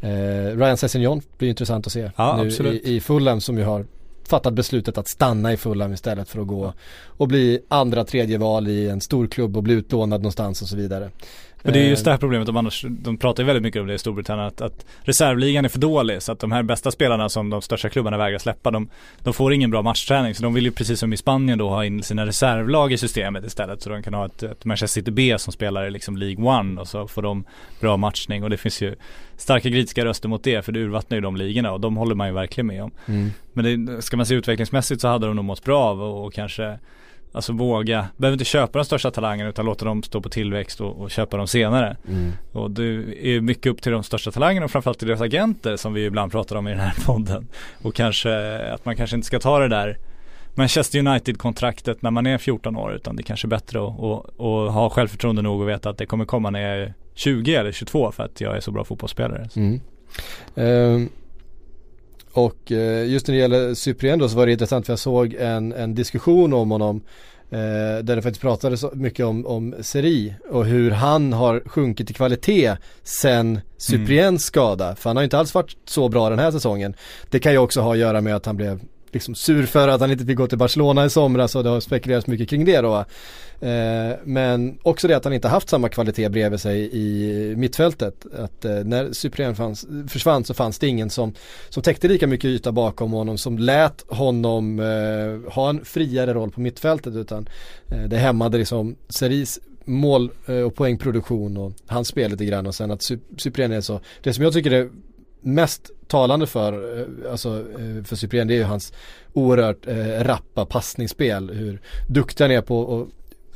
Eh, Ryan Sessegnon blir intressant att se Ja, nu absolut. i, i Fulham som ju har fattat beslutet att stanna i Fulham istället för att gå och bli andra, tredje val i en stor klubb och bli utlånad någonstans och så vidare. Och det är just Eh, det här problemet, de, annars, de pratar ju väldigt mycket om det i Storbritannien, att, att reservligan är för dålig. Så att de här bästa spelarna som de största klubbarna vägrar släppa, de, de får ingen bra matchträning. Så de vill ju precis som i Spanien då ha in sina reservlag i systemet istället. Så de kan ha ett, ett Manchester City B som spelar i liksom League One och så får de bra matchning. Och det finns ju starka kritiska röster mot det, för det urvattnar ju de ligorna och de håller man ju verkligen med om. Mm. Men det, ska man se utvecklingsmässigt så hade de nog mått bra av och, och kanske Alltså våga, behöver inte köpa de största talangerna utan låta dem stå på tillväxt och, och köpa dem senare. Mm. Och det är mycket upp till de största talangerna och framförallt till deras agenter som vi ibland pratar om i den här <laughs> podden. Och kanske att man kanske inte ska ta det där Manchester United-kontraktet när man är 14 år utan det är kanske är bättre att, att, att ha självförtroende nog och veta att det kommer komma när jag är 20 eller 22 för att jag är så bra fotbollsspelare. Mm. Ehm, och eh, just när det gäller Cyprien då så var det intressant för jag såg en, en diskussion om honom eh, där det faktiskt pratades mycket om, om Seri och hur han har sjunkit i kvalitet sen Cypriens skada. För han har inte alls varit så bra den här säsongen. Det kan ju också ha att göra med att han blev liksom sur för att han inte fick gå till Barcelona i somras och det har spekulerats mycket kring det då. Eh, men också det att han inte haft samma kvalitet bredvid sig i mittfältet. Att eh, när Cyprien fanns, försvann så fanns det ingen som, som täckte lika mycket yta bakom honom som lät honom eh, ha en friare roll på mittfältet utan eh, det hämmade liksom Seris mål eh, och poängproduktion och hans spel lite grann och sen att Cyprien är så, det som jag tycker är mest talande för, eh, alltså, eh, för Cyprien det är ju hans oerhört eh, rappa passningsspel. Hur duktig han är på att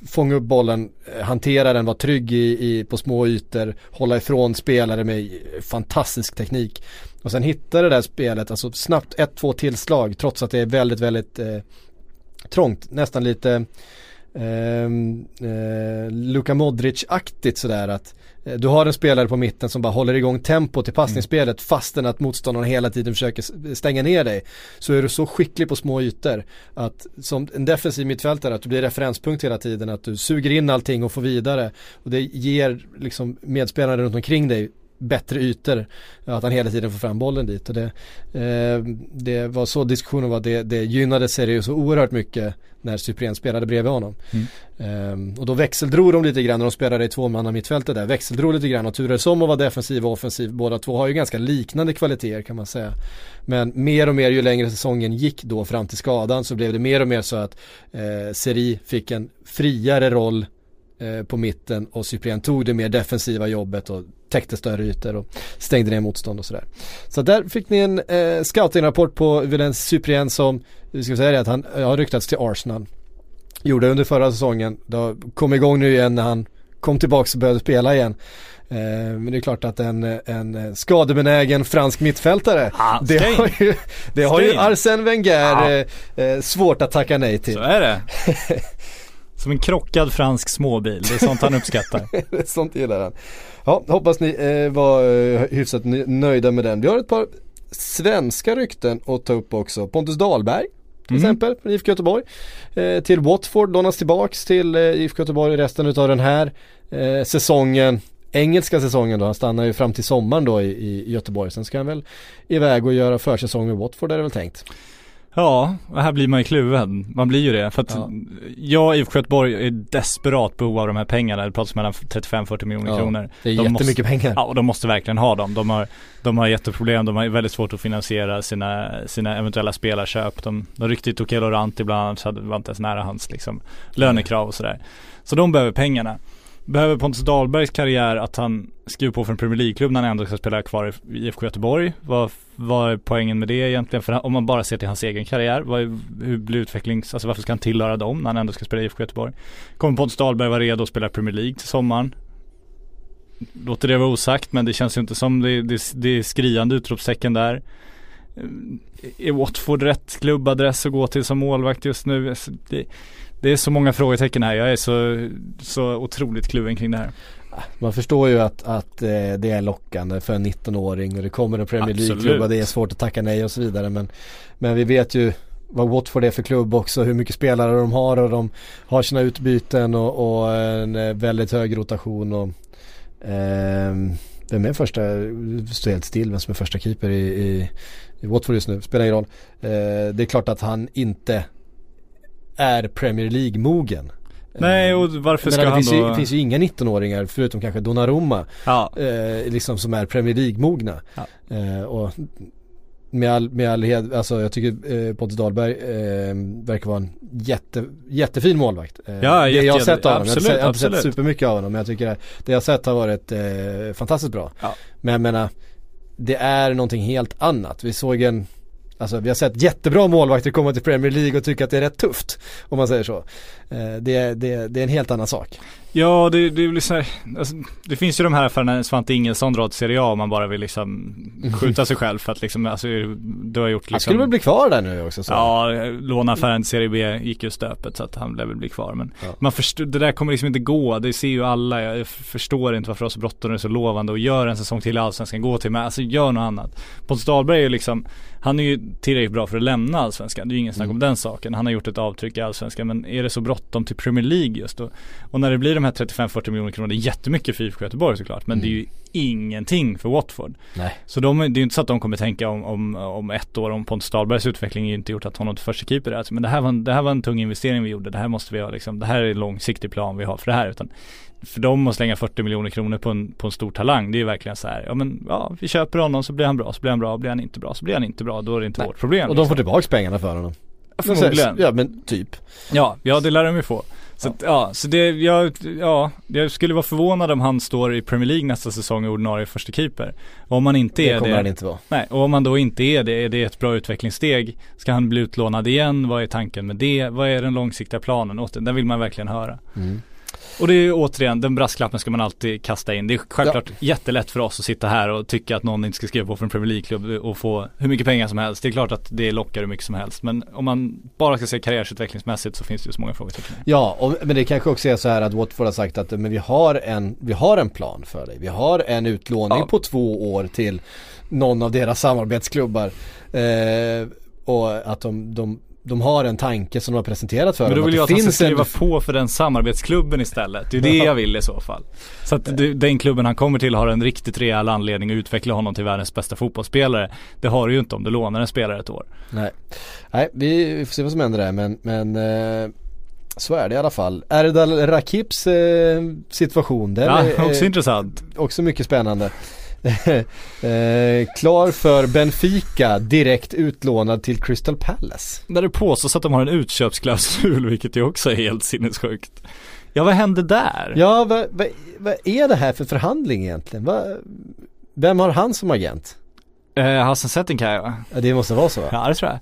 fånga upp bollen, eh, hantera den, vara trygg i, i, på små ytor, hålla ifrån spelare med fantastisk teknik. Och sen hitta det där spelet, alltså snabbt ett, två tillslag trots att det är väldigt, väldigt eh, trångt, nästan lite eh, eh, Luka Modric-aktigt sådär att eh, Eh, du har en spelare på mitten som bara håller igång tempot i passningsspelet fastän att motståndarna hela tiden försöker stänga ner dig. Så är du så skicklig på små ytor att som en defensiv mittfältare att du blir referenspunkt hela tiden, att du suger in allting och får vidare. Och det ger liksom medspelarna runt omkring dig bättre ytor. Att han hela tiden får fram bollen dit. Och det, eh, det var så diskussionen var, det, det gynnade Sirius så oerhört mycket när Cyprien spelade bredvid honom. Ehm, och då växeldrog de lite grann när de spelade i tvåmanna mittfältet där. Växeldrog lite grann och turades om att vara defensiv och offensiv. Båda två har ju ganska liknande kvaliteter kan man säga. Men mer och mer ju längre säsongen gick då fram till skadan så blev det mer och mer så att eh, Seri fick en friare roll eh, på mitten och Cyprien tog det mer defensiva jobbet och täckte större ytor och stängde ner motstånd och sådär. Så där fick ni en eh, scouting-rapport på Valens Cyprien som, vi ska säga det att han eh, har ryktats till Arsenal. Gjorde under förra säsongen, då kom igång nu igen när han kom tillbaka och började spela igen. Eh, men det är klart att en, en skadebenägen fransk mittfältare, Ah, det har ju, det har ju. Arsène Wenger Ja. eh, eh, svårt att tacka nej till. Så är det. <laughs> Som en krockad fransk småbil, det är sånt han uppskattar. <laughs> Sånt gillar han. Ja, hoppas ni eh, var eh, hyfsat nöjda med den. Vi har ett par svenska rykten att ta upp också. Pontus Dahlberg till Mhm. exempel från IFK Göteborg. Eh, till Watford, lånas tillbaks till eh, IFK Göteborg resten av den här eh, säsongen. Engelska säsongen då, han stannar ju fram till sommaren då i, i Göteborg. Sen ska han väl iväg och göra försäsong med Watford är det väl tänkt. Ja, och här blir man ju kluven. Man blir ju det. För att Ja. jag i IFK Göteborg är desperat behov av de här pengarna. Det pratas mellan 35-40 miljoner Ja, kronor. Det är De jättemycket pengar. Ja, och de måste verkligen ha dem. De har, de har jätteproblem. De har väldigt svårt att finansiera sina, sina eventuella spelarköp. De, de ryckte ju Tokelo Ranti bland annat, så hade- var inte ens nära hans liksom, lönekrav och sådär. Så de behöver pengarna. Behöver Pontus Dahlbergs karriär att han skriver på för en Premier League-klubb när han ändå ska spela kvar i IFK Göteborg? Vad, vad är poängen med det egentligen? För om man bara ser till hans egen karriär, vad, är- hur blir utvecklings, alltså varför ska han tillhöra dem när han ändå ska spela i IFK Göteborg? Kommer Pontus Dahlberg vara redo att spela Premier League till sommaren? Låter det vara osagt men det känns ju inte som det, det, det är skriande utropstecken där. Eh, Är Watford rätt klubbadress att gå till som målvakt just nu? Det, det är så många frågetecken här. Jag är så, så otroligt kluven kring det här. Man förstår ju att, att eh, det är lockande för en 19-åring och det kommer en Premier. League-klubb och det är svårt att tacka nej och så vidare. Men, men vi vet ju vad Watford är för klubb också, hur mycket spelare de har och de har sina utbyten och, och en eh, väldigt hög rotation. Och, ehm, vem är första, står helt still vem som är första keeper i, i, i Watford just nu, spelar ingen roll. Eh, det är klart att han inte är Premier League-mogen. Nej och varför ska menar, det, han ju, då? det finns ju inga 19-åringar förutom kanske Donnarumma Ja, eh, liksom som är Premier League-mogna. Ja. Eh, och med all, med all hed, alltså jag tycker eh, Pontus Dahlberg eh, verkar vara en jätte, jättefin målvakt. Eh, Ja, det jätte- jag har sett av honom, jag har inte absolut, sett- jag har inte sett absolut. supermycket av honom men jag tycker det jag har sett har varit eh, fantastiskt bra. Ja. Men jag menar, det är någonting helt annat. Vi såg en Alltså vi har sett jättebra målvakter komma till Premier League och tycka att det är rätt tufft. Om man säger så. Eh, det, det, det är en helt annan sak ja det, det blir så här, alltså, det finns ju de här affärerna när Svante Ingelsson drar till Serie A och man bara vill liksom skjuta sig själv för att liksom, alltså du har gjort liksom Han skulle väl bli kvar där nu också så. Ja, låneaffären till Serie B gick ju stöpet så att han lär väl bli kvar men Ja. man förstår, det där kommer liksom inte gå, det ser ju alla, jag förstår inte varför det har så bråttom och är så lovande och gör en säsong till i Allsvenskan, gå till med, alltså gör något annat. Pontus Dahlberg är ju liksom, han är ju tillräckligt bra för att lämna Allsvenskan, det är ju ingen snack om den saken. Han har gjort ett avtryck i Allsvenskan men är det så bråttom till Premier League just då? Och när det blir de här 35-40 miljoner kronor, det är jättemycket för IFK Göteborg såklart men det är ju ingenting för Watford. Nej. Så de, det är ju inte så att de kommer tänka om, om, om ett år om Pontus Dahlbergs utveckling är ju inte gjort att honom till första keeper. Alltså, Men det här, var en, det här var en tung investering vi gjorde. Det här måste vi ha liksom, det här är en långsiktig plan vi har för det här. Utan för dem att slänga 40 miljoner kronor på en, på en stor talang, det är ju verkligen så här, ja men ja, vi köper honom så blir han bra, så blir han bra, blir han inte bra, så blir han inte bra, då är det inte vårt problem. Och de får liksom. tillbaks pengarna för honom. Förmodligen. Ja men typ. Ja, ja det lär de ju få. Så att, ja, så det, jag, ja, jag skulle vara förvånad om han står i Premier League nästa säsong i ordinarie första keeper. Och om han inte Det är kommer det, han inte vara. Nej, och om han då inte är det, är det ett bra utvecklingssteg? Ska han bli utlånad igen? Vad är tanken med det? Vad är den långsiktiga planen? Åter, den vill man verkligen höra. Mm. Och det är återigen, den brasklappen ska man alltid kasta in. Det är självklart jättelätt för oss att sitta här och tycka att någon inte ska skriva på för en Premier League-klubb och få hur mycket pengar som helst. Det är klart att det lockar hur mycket som helst. Men om man bara ska se karriärsutvecklingsmässigt så finns det ju så många frågetecken. Ja, och, men det kanske också är så här att Watford har sagt att men vi, har en, vi har en plan för dig. Vi har en utlåning Ja. på två år till någon av deras samarbetsklubbar. Eh, och att de, de, de har en tanke som de har presenterat för Men då vill jag att att han ska skriva en, på för den samarbetsklubben istället. Det är det jag vill i så fall. Så att den klubben han kommer till har en riktigt rejäl anledning att utveckla honom till världens bästa fotbollsspelare. Det har du ju inte om du lånar en spelare ett år. Nej, Nej vi, vi får se vad som händer där men, men eh, så är det i alla fall. Erdal Rakips eh, situation, den Ja, är också eh, intressant. också mycket spännande. Eh, klar för Benfica, direkt utlånad till Crystal Palace. Där det påstås att de har en utköpsklausul, vilket ju också är helt sinnessjukt. Ja, vad hände där? Ja, vad, vad, vad är det här för förhandling egentligen? Va, vem har han som agent? Eh, Hassan Settingkai va? Ja, det måste vara så va? Ja, det tror jag.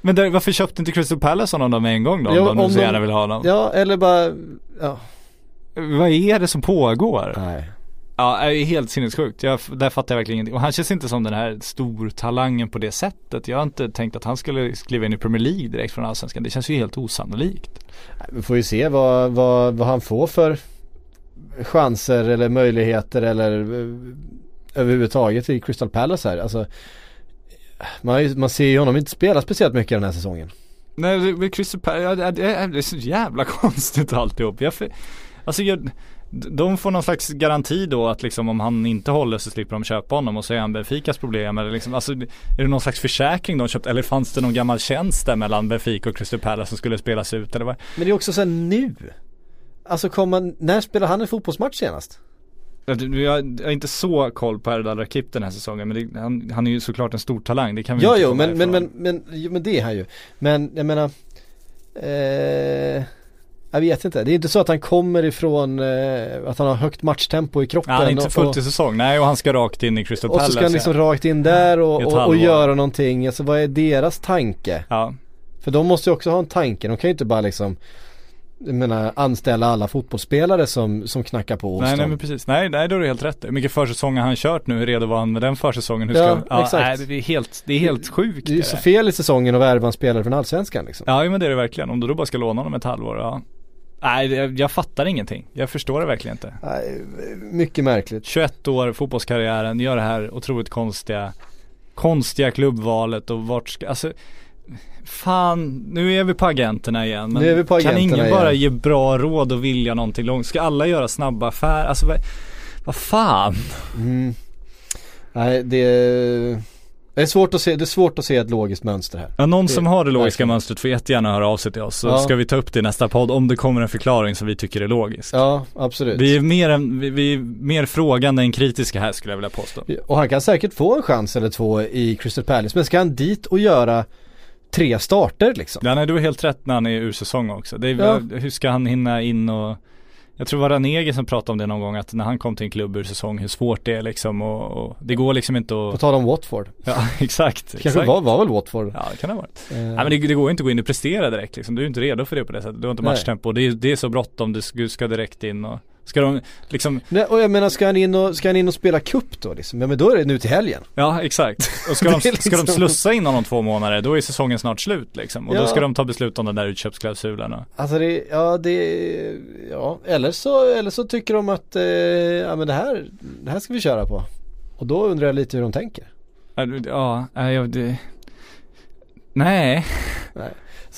Men där, varför köpte inte Crystal Palace honom då med en gång då? Jo, om de nu så gärna vill ha honom. Ja, eller bara, ja, Vad är det som pågår? nej. Ja, är helt sinnessjukt. Jag, där fattar jag verkligen ingenting. Och han känns inte som den här stortalangen på det sättet. Jag har inte tänkt att han skulle skriva in i Premier League direkt från Allsvenskan. Det känns ju helt osannolikt. Vi får ju se vad, vad, vad han får för chanser eller möjligheter eller eh, överhuvudtaget i Crystal Palace här. Alltså, man, man ser ju honom inte spela speciellt mycket den här säsongen. Nej, det, Crystal Palace, det är så jävla <laughs> konstigt alltihop. Jag, för- alltså jag, de får någon slags garanti då att liksom om han inte håller så slipper de köpa honom och så är han Benficas problem eller liksom, alltså är det någon slags försäkring de köpt eller fanns det någon gammal tjänst där mellan Benfica och Crystal Palace som skulle spelas ut eller vad? Men det är också så nu. Alltså kom man, när spelade han en fotbollsmatch senast? Jag, har inte så koll på Erdal Rakip den här säsongen men det, han, han är ju såklart en stor talang, det kan vi Ja, inte jo, men, men, men, men, jo, men det är han ju. Men jag menar, eh, jag vet inte. Det är inte så att han kommer ifrån eh, att han har högt matchtempo i kroppen. Ja, han är inte och- fullt och- i säsong, nej och han ska rakt in i Crystal Och Palace så ska han liksom ja. rakt in där och, och, och göra någonting. Alltså vad är deras tanke? ja. För de måste ju också ha en tanke. De kan ju inte bara liksom jag menar, anställa alla fotbollsspelare som, som knackar på hos Nej, nej men precis, nej, nej då är du helt rätt. Hur mycket försäsonger har han kört nu? Hur redo var han med den försäsongen? Hur ska Ja, exakt. Nej, det är helt, det är helt sjukt Det är ju det så fel i säsongen att värva en spelare från Allsvenskan liksom. Ja men det är det verkligen, om du då bara ska låna honom ett halvår, ja. Nej, jag, fattar ingenting. Jag förstår det verkligen inte. Nej, mycket märkligt. 21 år, fotbollskarriären, gör det här otroligt konstiga, konstiga klubbvalet och vart ska, alltså Fan, nu är vi på agenterna igen. Men Nu är vi på kan agenterna ingen bara igen. ge bra råd och vilja någonting långt? Ska alla göra snabba affärer? Alltså vad, vad fan? Mm. Nej, det... Det är svårt att se, det är svårt att se ett logiskt mönster här. Ja, någon som har det logiska verkligen. mönstret får jättegärna höra av sig till oss. Så Ja. ska vi ta upp det i nästa podd om det kommer en förklaring som vi tycker är logisk. Ja, absolut. Vi är mer, vi, vi är mer frågande än kritiska här skulle jag vilja påstå. Och han kan säkert få en chans eller två i Crystal Palace. Men ska han dit och göra tre starter liksom? Ja, nej, du har helt rätt när han är ur säsong också. Är, Ja. Hur ska han hinna in och jag tror det var Ranege som pratade om det någon gång att när han kom till en klubb ur säsong hur svårt det är liksom och, och det går liksom inte På att tal om Watford. Ja <laughs> exakt, Kanske exakt. var, var väl Watford. Ja det kan det ha varit. Eh, Nej men det, det går ju inte att gå in och prestera direkt liksom. Du är inte redo för det på det sättet. Du har inte matchtempo. Det är, det är så bråttom. Du ska direkt in och Ska de liksom Nej, och jag menar ska han in och, ska han in och spela cup då liksom? Ja men då är det nu till helgen. Ja exakt. Och ska <laughs> de, är ska de liksom- slussa in honom två månader då är säsongen snart slut liksom. Och Ja. då ska de ta beslut om den där utköpsklausulen. Alltså det, ja det, ja eller så, eller så tycker de att, eh, ja men det här, det här ska vi köra på. Och då undrar jag lite hur de tänker. Ja, Ja, nej, det... Nej.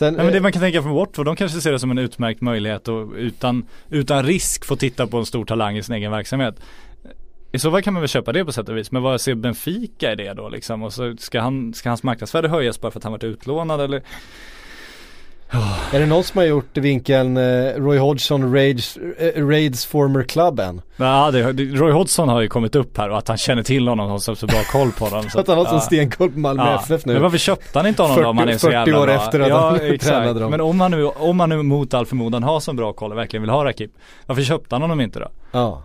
Sen, Nej men det eh, man kan tänka från Watford, de kanske ser det som en utmärkt möjlighet och utan, utan risk få titta på en stor talang i sin egen verksamhet. I så fall kan man väl köpa det på sätt och vis, men vad ser Benfica i det då liksom? Och så ska, han, ska hans marknadsvärde höjas bara för att han varit utlånad eller? Är det någon som har gjort vinkeln eh, Roy Hodgson raids, eh, raids former club än? Ja, det, Roy Hodgson har ju kommit upp här och att han känner till honom och har så bra koll på honom. Så <laughs> att han har sån ja. stenkoll på Malmö FF nu. Men varför köpte han inte honom då om han är så 40 jävla år bra? efter att ja, han <laughs> exakt. tränade dem. Men om han nu, om han nu mot all förmodan har så bra koll och verkligen vill ha Rakip, varför köpte han honom inte då? Ja.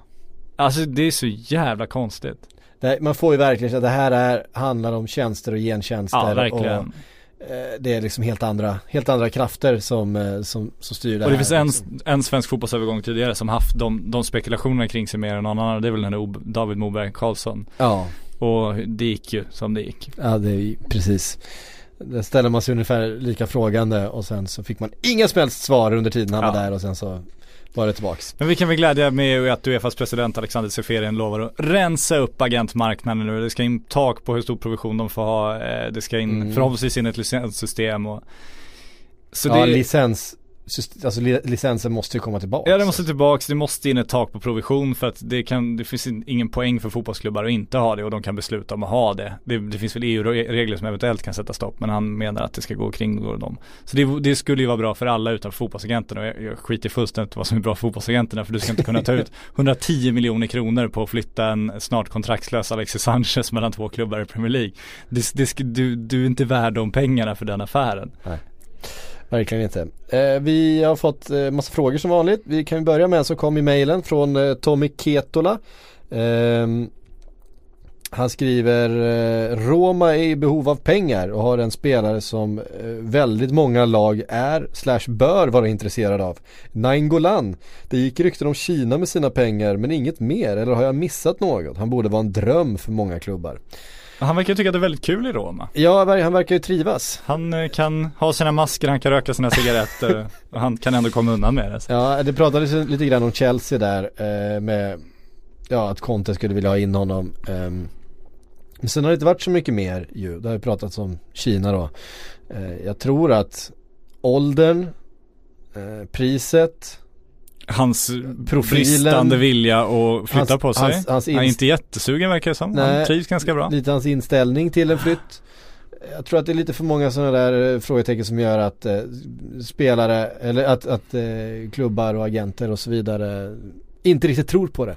Alltså det är så jävla konstigt. Det, man får ju verkligen att det här är, handlar om tjänster och gentjänster. Ja, Och, verkligen. eh, det är liksom helt andra, helt andra krafter som, eh, som, som styr det Och det här. finns en, liksom. en svensk fotbollsövergång tidigare som haft de, de spekulationerna kring sig mer än någon annan. Det är väl den här O- David Moberg Karlsson. Ja, Och det gick ju som det gick. ja det precis. Där ställer man sig ungefär lika frågande och sen så fick man inga som helst svar under tiden han Ja. var där och sen så var det tillbaks. Men vi kan väl glädja med att Uefas president Alexander Seferin lovar att rensa upp agentmarknaden nu. Det ska in tak på hur stor provision de får ha. Eh, Det ska in Mm. förhoppningsvis in ett licenssystem och så ja, det, licens, alltså li, licensen måste ju komma tillbaka. Ja det måste tillbaks, det måste in ett tak på provision för att det kan, det finns in- ingen poäng för fotbollsklubbar att inte ha det och de kan besluta om att ha det. Det, det finns väl EU-regler som eventuellt kan sätta stopp men han menar att det ska gå kring dem. Så det, det skulle ju vara bra för alla utan fotbollsagenterna och jag, jag skiter fullständigt vad som är bra för fotbollsagenterna för du ska inte kunna ta ut <laughs> 110 miljoner kronor på att flytta en snart kontraktslös Alexis Sanchez mellan två klubbar i Premier League. Det, det, du, du är inte värd de pengarna för den affären. Verkligen inte. Eh, vi har fått eh, massa frågor som vanligt. Vi kan ju börja med en som kom i mejlen från eh, Tommy Ketola. Ehm, han skriver eh, Roma är i behov av pengar och har en spelare som eh, väldigt många lag är slash bör vara intresserade av. Nainggolan. Det gick rykten om Kina med sina pengar men inget mer eller har jag missat något? Han borde vara en dröm för många klubbar. Han verkar tycka att det är väldigt kul i Roma. Ja, han verkar ju trivas. Han eh, kan ha sina masker, han kan röka sina cigaretter <laughs> och han kan ändå komma undan med det. Så. Ja, det pratades lite grann om Chelsea där eh, med Ja, att Conte skulle vilja ha in honom ehm. Men sen har det inte varit så mycket mer ju Det har ju pratats om Kina då eh, Jag tror att åldern Priset Hans bristande vilja att flytta Hans- på sig. hans- hans han är inte jättesugen verkar det som. Han Nej. trivs ganska bra. Lite hans inställning till en flytt Jag tror att det är lite för många sådana där eh, frågetecken som gör att eh, spelare eller att, att eh, klubbar och agenter och så vidare inte riktigt tror på det.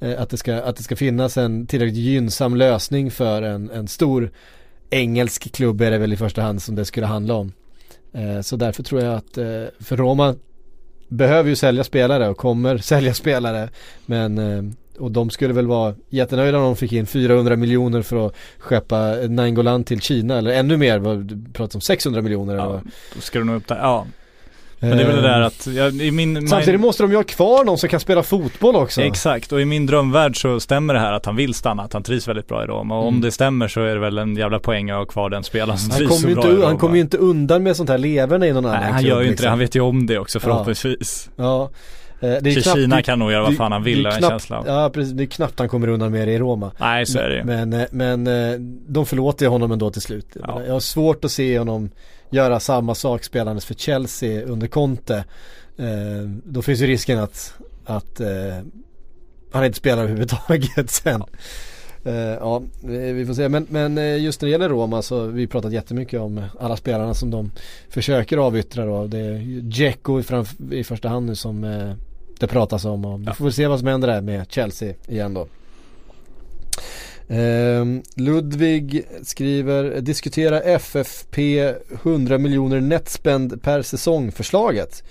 Eh, att, det ska, att det ska finnas en tillräckligt gynnsam lösning för en, en stor engelsk klubb är det väl i första hand som det skulle handla om. Eh, så därför tror jag att eh, för Roma behöver ju sälja spelare och kommer <laughs> sälja spelare men eh, och de skulle väl vara jättenöjda om de fick in 400 miljoner för att skeppa Nainggolan till Kina eller ännu mer, vad- du pratar om 600 miljoner eller Ja, vad? då ska du nog upp där. Ja, men det är väl det där att, ja, i min, Samtidigt måste de ju ha kvar någon som kan spela fotboll också. Exakt, och i min drömvärld så stämmer det här att han vill stanna, att han trivs väldigt bra i Roma. Och om Mm. det stämmer så är det väl en jävla poäng att ha kvar den spelaren som han trivs så bra inte, i Roma. han kommer ju inte undan med sånt här leverne i någon annan Nej, han klubb, gör ju inte liksom. det, han vet ju om det också förhoppningsvis. Ja. Eh, Det är knappt- Kina det- kan nog göra vad fan han är vill, har jag en knappt- känsla av. Ja precis, det är knappt han kommer undan med det i Roma. Nej, så är det ju. Men, eh, men eh, de förlåter ju honom ändå till slut. Ja. Jag har svårt att se honom göra samma sak spelandes för Chelsea under Conte. Eh, Då finns ju risken att, att eh, han inte spelar överhuvudtaget <laughs> sen. Eh, ja, vi vi får se. Men, men eh, just när det gäller Roma så har vi pratat jättemycket om alla spelarna som de försöker avyttra då. Det är Dzeko i, första hand nu som eh, det pratas om och vi får väl se vad som händer där med Chelsea igen då. Ehm, Ludvig skriver diskutera FFP 100 miljoner netspend per säsong förslaget.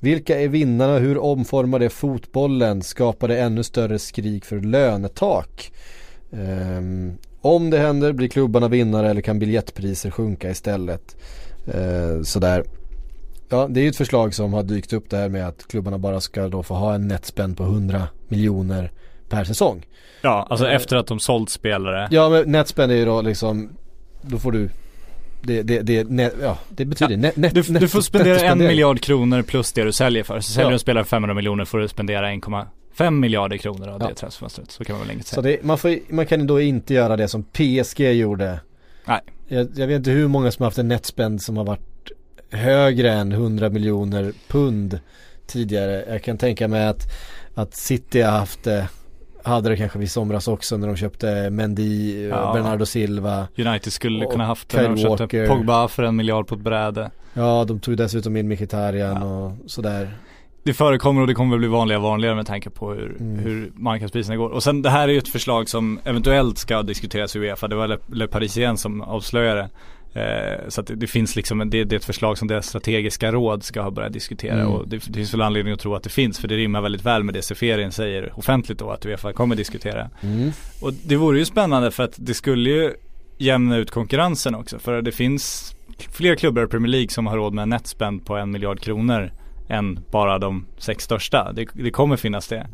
Vilka är vinnarna? Hur omformar det fotbollen? Skapar det ännu större skrik för lönetak? Ehm, om det händer blir klubbarna vinnare eller kan biljettpriser sjunka istället? Ehm, sådär. Ja, det är ju ett förslag som har dykt upp det här med att klubbarna bara ska då få ha en netspend på 100 miljoner per säsong. Ja, alltså Eh, efter att de sålt spelare. Ja men netspend är ju då liksom Då får du Det, det, det, net, ja, det betyder net, net, Du, du net- får spendera en miljard kronor plus det du säljer för. Så säljer Ja. du en spelare för 500 miljoner får du spendera 1,5 miljarder kronor av Ja. det transferfönstret. Så kan man väl Så säga. det, man, får, man kan då inte göra det som PSG gjorde Nej. jag, jag vet inte hur många som har haft en netspend som har varit högre än 100 miljoner pund tidigare. Jag kan tänka mig att, att City har haft det hade det kanske i somras också när de köpte Mendy, Ja. Bernardo Silva. United skulle kunna haft det när de köpte Walker. Pogba för en miljard på ett bräde. Ja, de tog dessutom in Mkhitaryan och sådär. Det förekommer och det kommer väl bli vanligare och vanligare med tanke på hur, Mm. hur marknadspriserna går. Och sen det här är ju ett förslag som eventuellt ska diskuteras i Uefa. Det var Le, Le Parisien som avslöjade. Eh, så det, finns liksom, det, det är ett förslag som deras strategiska råd ska ha börjat diskutera Mm. och det, det finns väl anledning att tro att det finns för det rimmar väldigt väl med det Seferin säger offentligt då att Uefa kommer diskutera. Mm. Och det vore ju spännande för att det skulle ju jämna ut konkurrensen också. För det finns fler klubbar i Premier League som har råd med en netspend på en miljard kronor än bara de sex största. Det, det kommer finnas det.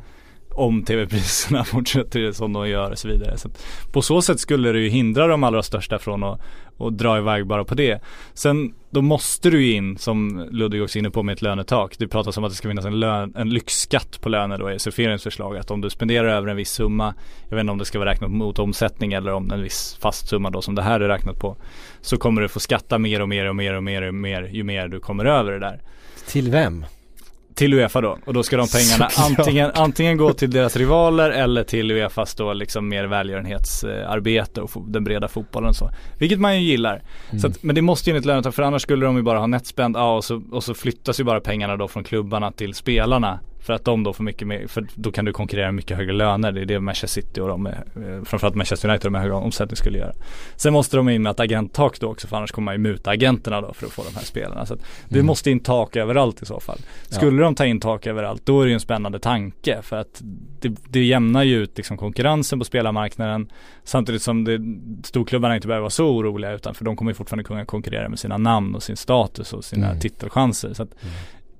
Om tv-priserna <laughs> fortsätter som de gör och så vidare. Så på så sätt skulle det ju hindra de allra största från att, att dra iväg bara på det. Sen då måste du ju in, som Ludvig också är inne på, med ett lönetak. Det pratas om att det ska finnas en, lön, en lyxskatt på löner då i Seferiens förslag. Att om du spenderar över en viss summa, jag vet inte om det ska vara räknat mot omsättning eller om en viss fast summa då som det här är räknat på. Så kommer du få skatta mer och mer och mer och mer och mer ju mer du kommer över det där. Till vem? Till Uefa då. Och då ska de pengarna antingen, antingen gå till deras rivaler eller till Uefas då liksom mer välgörenhetsarbete och den breda fotbollen och så. Vilket man ju gillar. Så att, men det måste ju enligt lönetak för annars skulle de ju bara ha netspend, ja och så, och så flyttas ju bara pengarna då från klubbarna till spelarna. För att de då får mycket mer, för då kan du konkurrera med mycket högre löner. Det är det Manchester City och de, eh, framförallt Manchester United med höga omsättning skulle göra. Sen måste de in med ett agenttak då också för annars kommer man ju muta agenterna då för att få de här spelarna. Så att det måste in tak överallt i så fall. Skulle de ta in tak överallt då är det ju en spännande tanke för att det, det jämnar ju ut liksom konkurrensen på spelarmarknaden samtidigt som det, storklubbarna inte behöver vara så oroliga utan för de kommer ju fortfarande kunna konkurrera med sina namn och sin status och sina Mm. titelchanser. Så att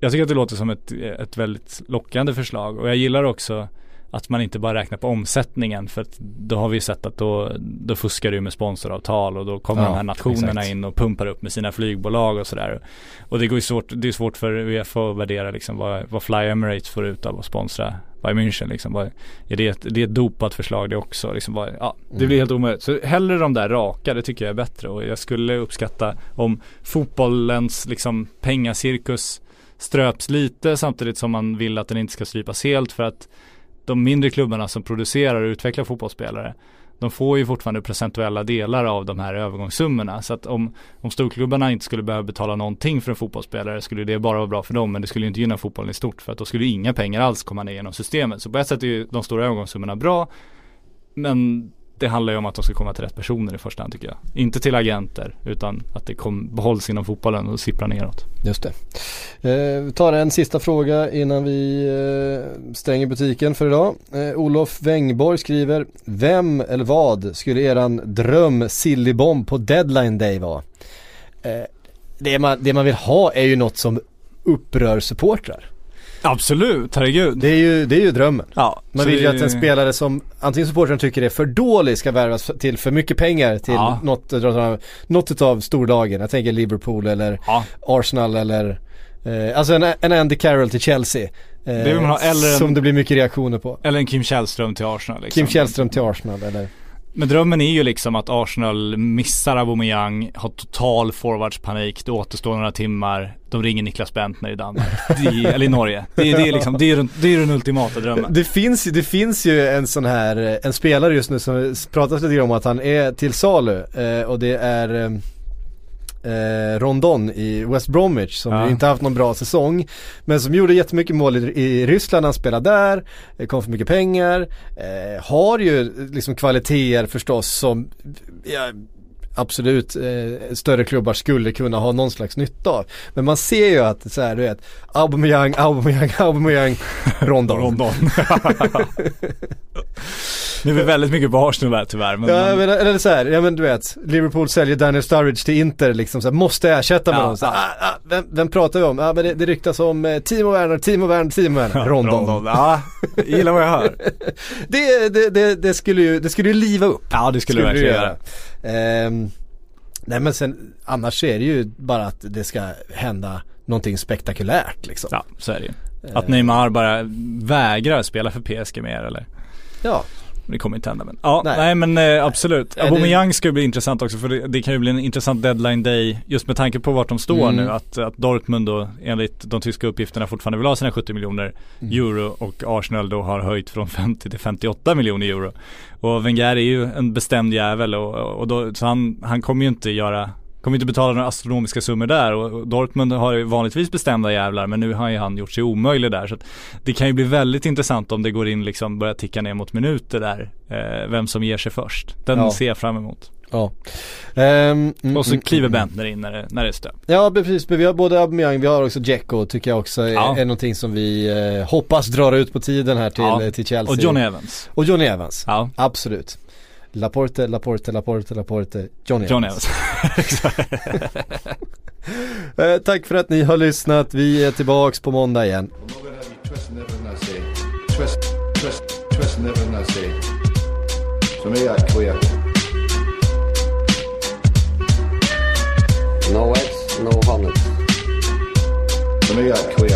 Jag tycker att det låter som ett, ett väldigt lockande förslag och jag gillar också att man inte bara räknar på omsättningen för att då har vi sett att då, då fuskar du med sponsoravtal och då kommer Ja, de här nationerna exakt. in och pumpar upp med sina flygbolag och sådär. Och det går ju svårt, det är svårt för Uefa att värdera liksom vad, vad Fly Emirates får ut av att sponsra Bayern München liksom. Vad, är det, ett, det är ett dopat förslag det också liksom. Vad, ja, det blir helt omöjligt. Så hellre de där raka, det tycker jag är bättre och jag skulle uppskatta om fotbollens liksom pengacirkus ströps lite samtidigt som man vill att den inte ska strypas helt för att de mindre klubbarna som producerar och utvecklar fotbollsspelare de får ju fortfarande procentuella delar av de här övergångssummorna. Så att om, om storklubbarna inte skulle behöva betala någonting för en fotbollsspelare skulle det bara vara bra för dem. Men det skulle ju inte gynna fotbollen i stort för att då skulle inga pengar alls komma ner genom systemet. Så på ett sätt är ju de stora övergångssummorna bra. Men det handlar ju om att de ska komma till rätt personer i första hand tycker jag. Inte till agenter utan att det kom, behålls inom fotbollen och sipprar neråt. Just det. Eh, vi tar en sista fråga innan vi eh, stänger butiken för idag. Eh, Olof Wängborg skriver Vem eller vad skulle eran dröm sillybomb på deadline day vara? Eh, det, man, det man vill ha är ju något som upprör supportrar. Absolut, herregud. Det är ju, det är ju drömmen. ja, Man vill ju att en spelare som antingen supportrarna tycker är för dålig ska värvas till för mycket pengar till Ja. något, något utav storlagen. Jag tänker Liverpool eller Ja, Arsenal eller eh, Alltså en, en Andy Carroll till Chelsea. Eh, Det ha, eller en- Som det blir mycket reaktioner på. eller en Kim Källström till Arsenal liksom. Kim Källström till Arsenal eller men drömmen är ju liksom att Arsenal missar Aubameyang, har total forwardspanik, det återstår några timmar, de ringer Niklas Bentner i Danmark, det, eller i Norge. Det, är- det är liksom, det är, den- det är den ultimata drömmen. Det finns, ju- det finns ju en sån här, en spelare just nu som pratas lite grann om att han är till salu eh, och det är eh, eh, Rondon i West Bromwich som Ja. inte haft någon bra säsong men som gjorde jättemycket mål i, i Ryssland han spelade där, eh, kom för mycket pengar, eh, har ju liksom kvaliteter förstås som ja, absolut eh, större klubbar skulle kunna ha någon slags nytta av. Men man ser ju att så här, du vet, Aubameyang, Aubameyang, <laughs> Aubameyang, Rondon. Rondon. <laughs> nu är vi väldigt mycket på Arsenal här tyvärr. Men, Ja men, eller så här, ja men du vet, Liverpool säljer Daniel Sturridge till Inter liksom så här, måste ersätta med Ja, någon. Så, här, ah, ah, vem, vem pratar vi om? Ja men det, det ryktas om eh, Timo Werner, Timo Werner, Timo Werner, <laughs> Rondon. Ja, gillar vad jag hör. Det, det, det, det, skulle ju, det skulle ju liva upp. Ja det skulle, det Skulle verkligen det göra. Ehm, nej men sen, annars är det ju bara att det ska hända någonting spektakulärt liksom. Ja, så är det ju. Att Neymar bara vägrar spela för PSG mer eller? Ja. Det kommer inte hända men. Ja, Nej. nej, men eh, absolut. Det- Aubameyang ska ju bli intressant också för det, det kan ju bli en intressant deadline day just med tanke på vart de står Mm. nu. Att, att Dortmund då enligt de tyska uppgifterna fortfarande vill ha sina 70 miljoner Mm. euro och Arsenal då har höjt från 50 till 58 miljoner euro. Och Wenger är ju en bestämd jävel och, och då, så han, han kommer ju inte göra Kommer inte betala några astronomiska summor där och Dortmund har ju vanligtvis bestämda jävlar men nu har ju han gjort sig omöjlig där så det kan ju bli väldigt intressant om det går in liksom börjar ticka ner mot minuter där eh, Vem som ger sig först Den Ja. ser jag fram emot Ja. Mm, Och så mm, kliver mm. Bentner in när det, när det är stöp Ja precis, vi har både Aubameyang, vi har också Dzeko tycker jag också är, Ja. är någonting som vi eh, hoppas drar ut på tiden här till, Ja. eh, till Chelsea. Och Johnny Evans Och Johnny Evans. Ja, Absolut. Laporte, Laporte, Laporte, Laporte, Johnny, Johnny Evans. Evans <laughs> Eh, tack för att ni har lyssnat, vi är tillbaks på måndag igen. No eggs, no that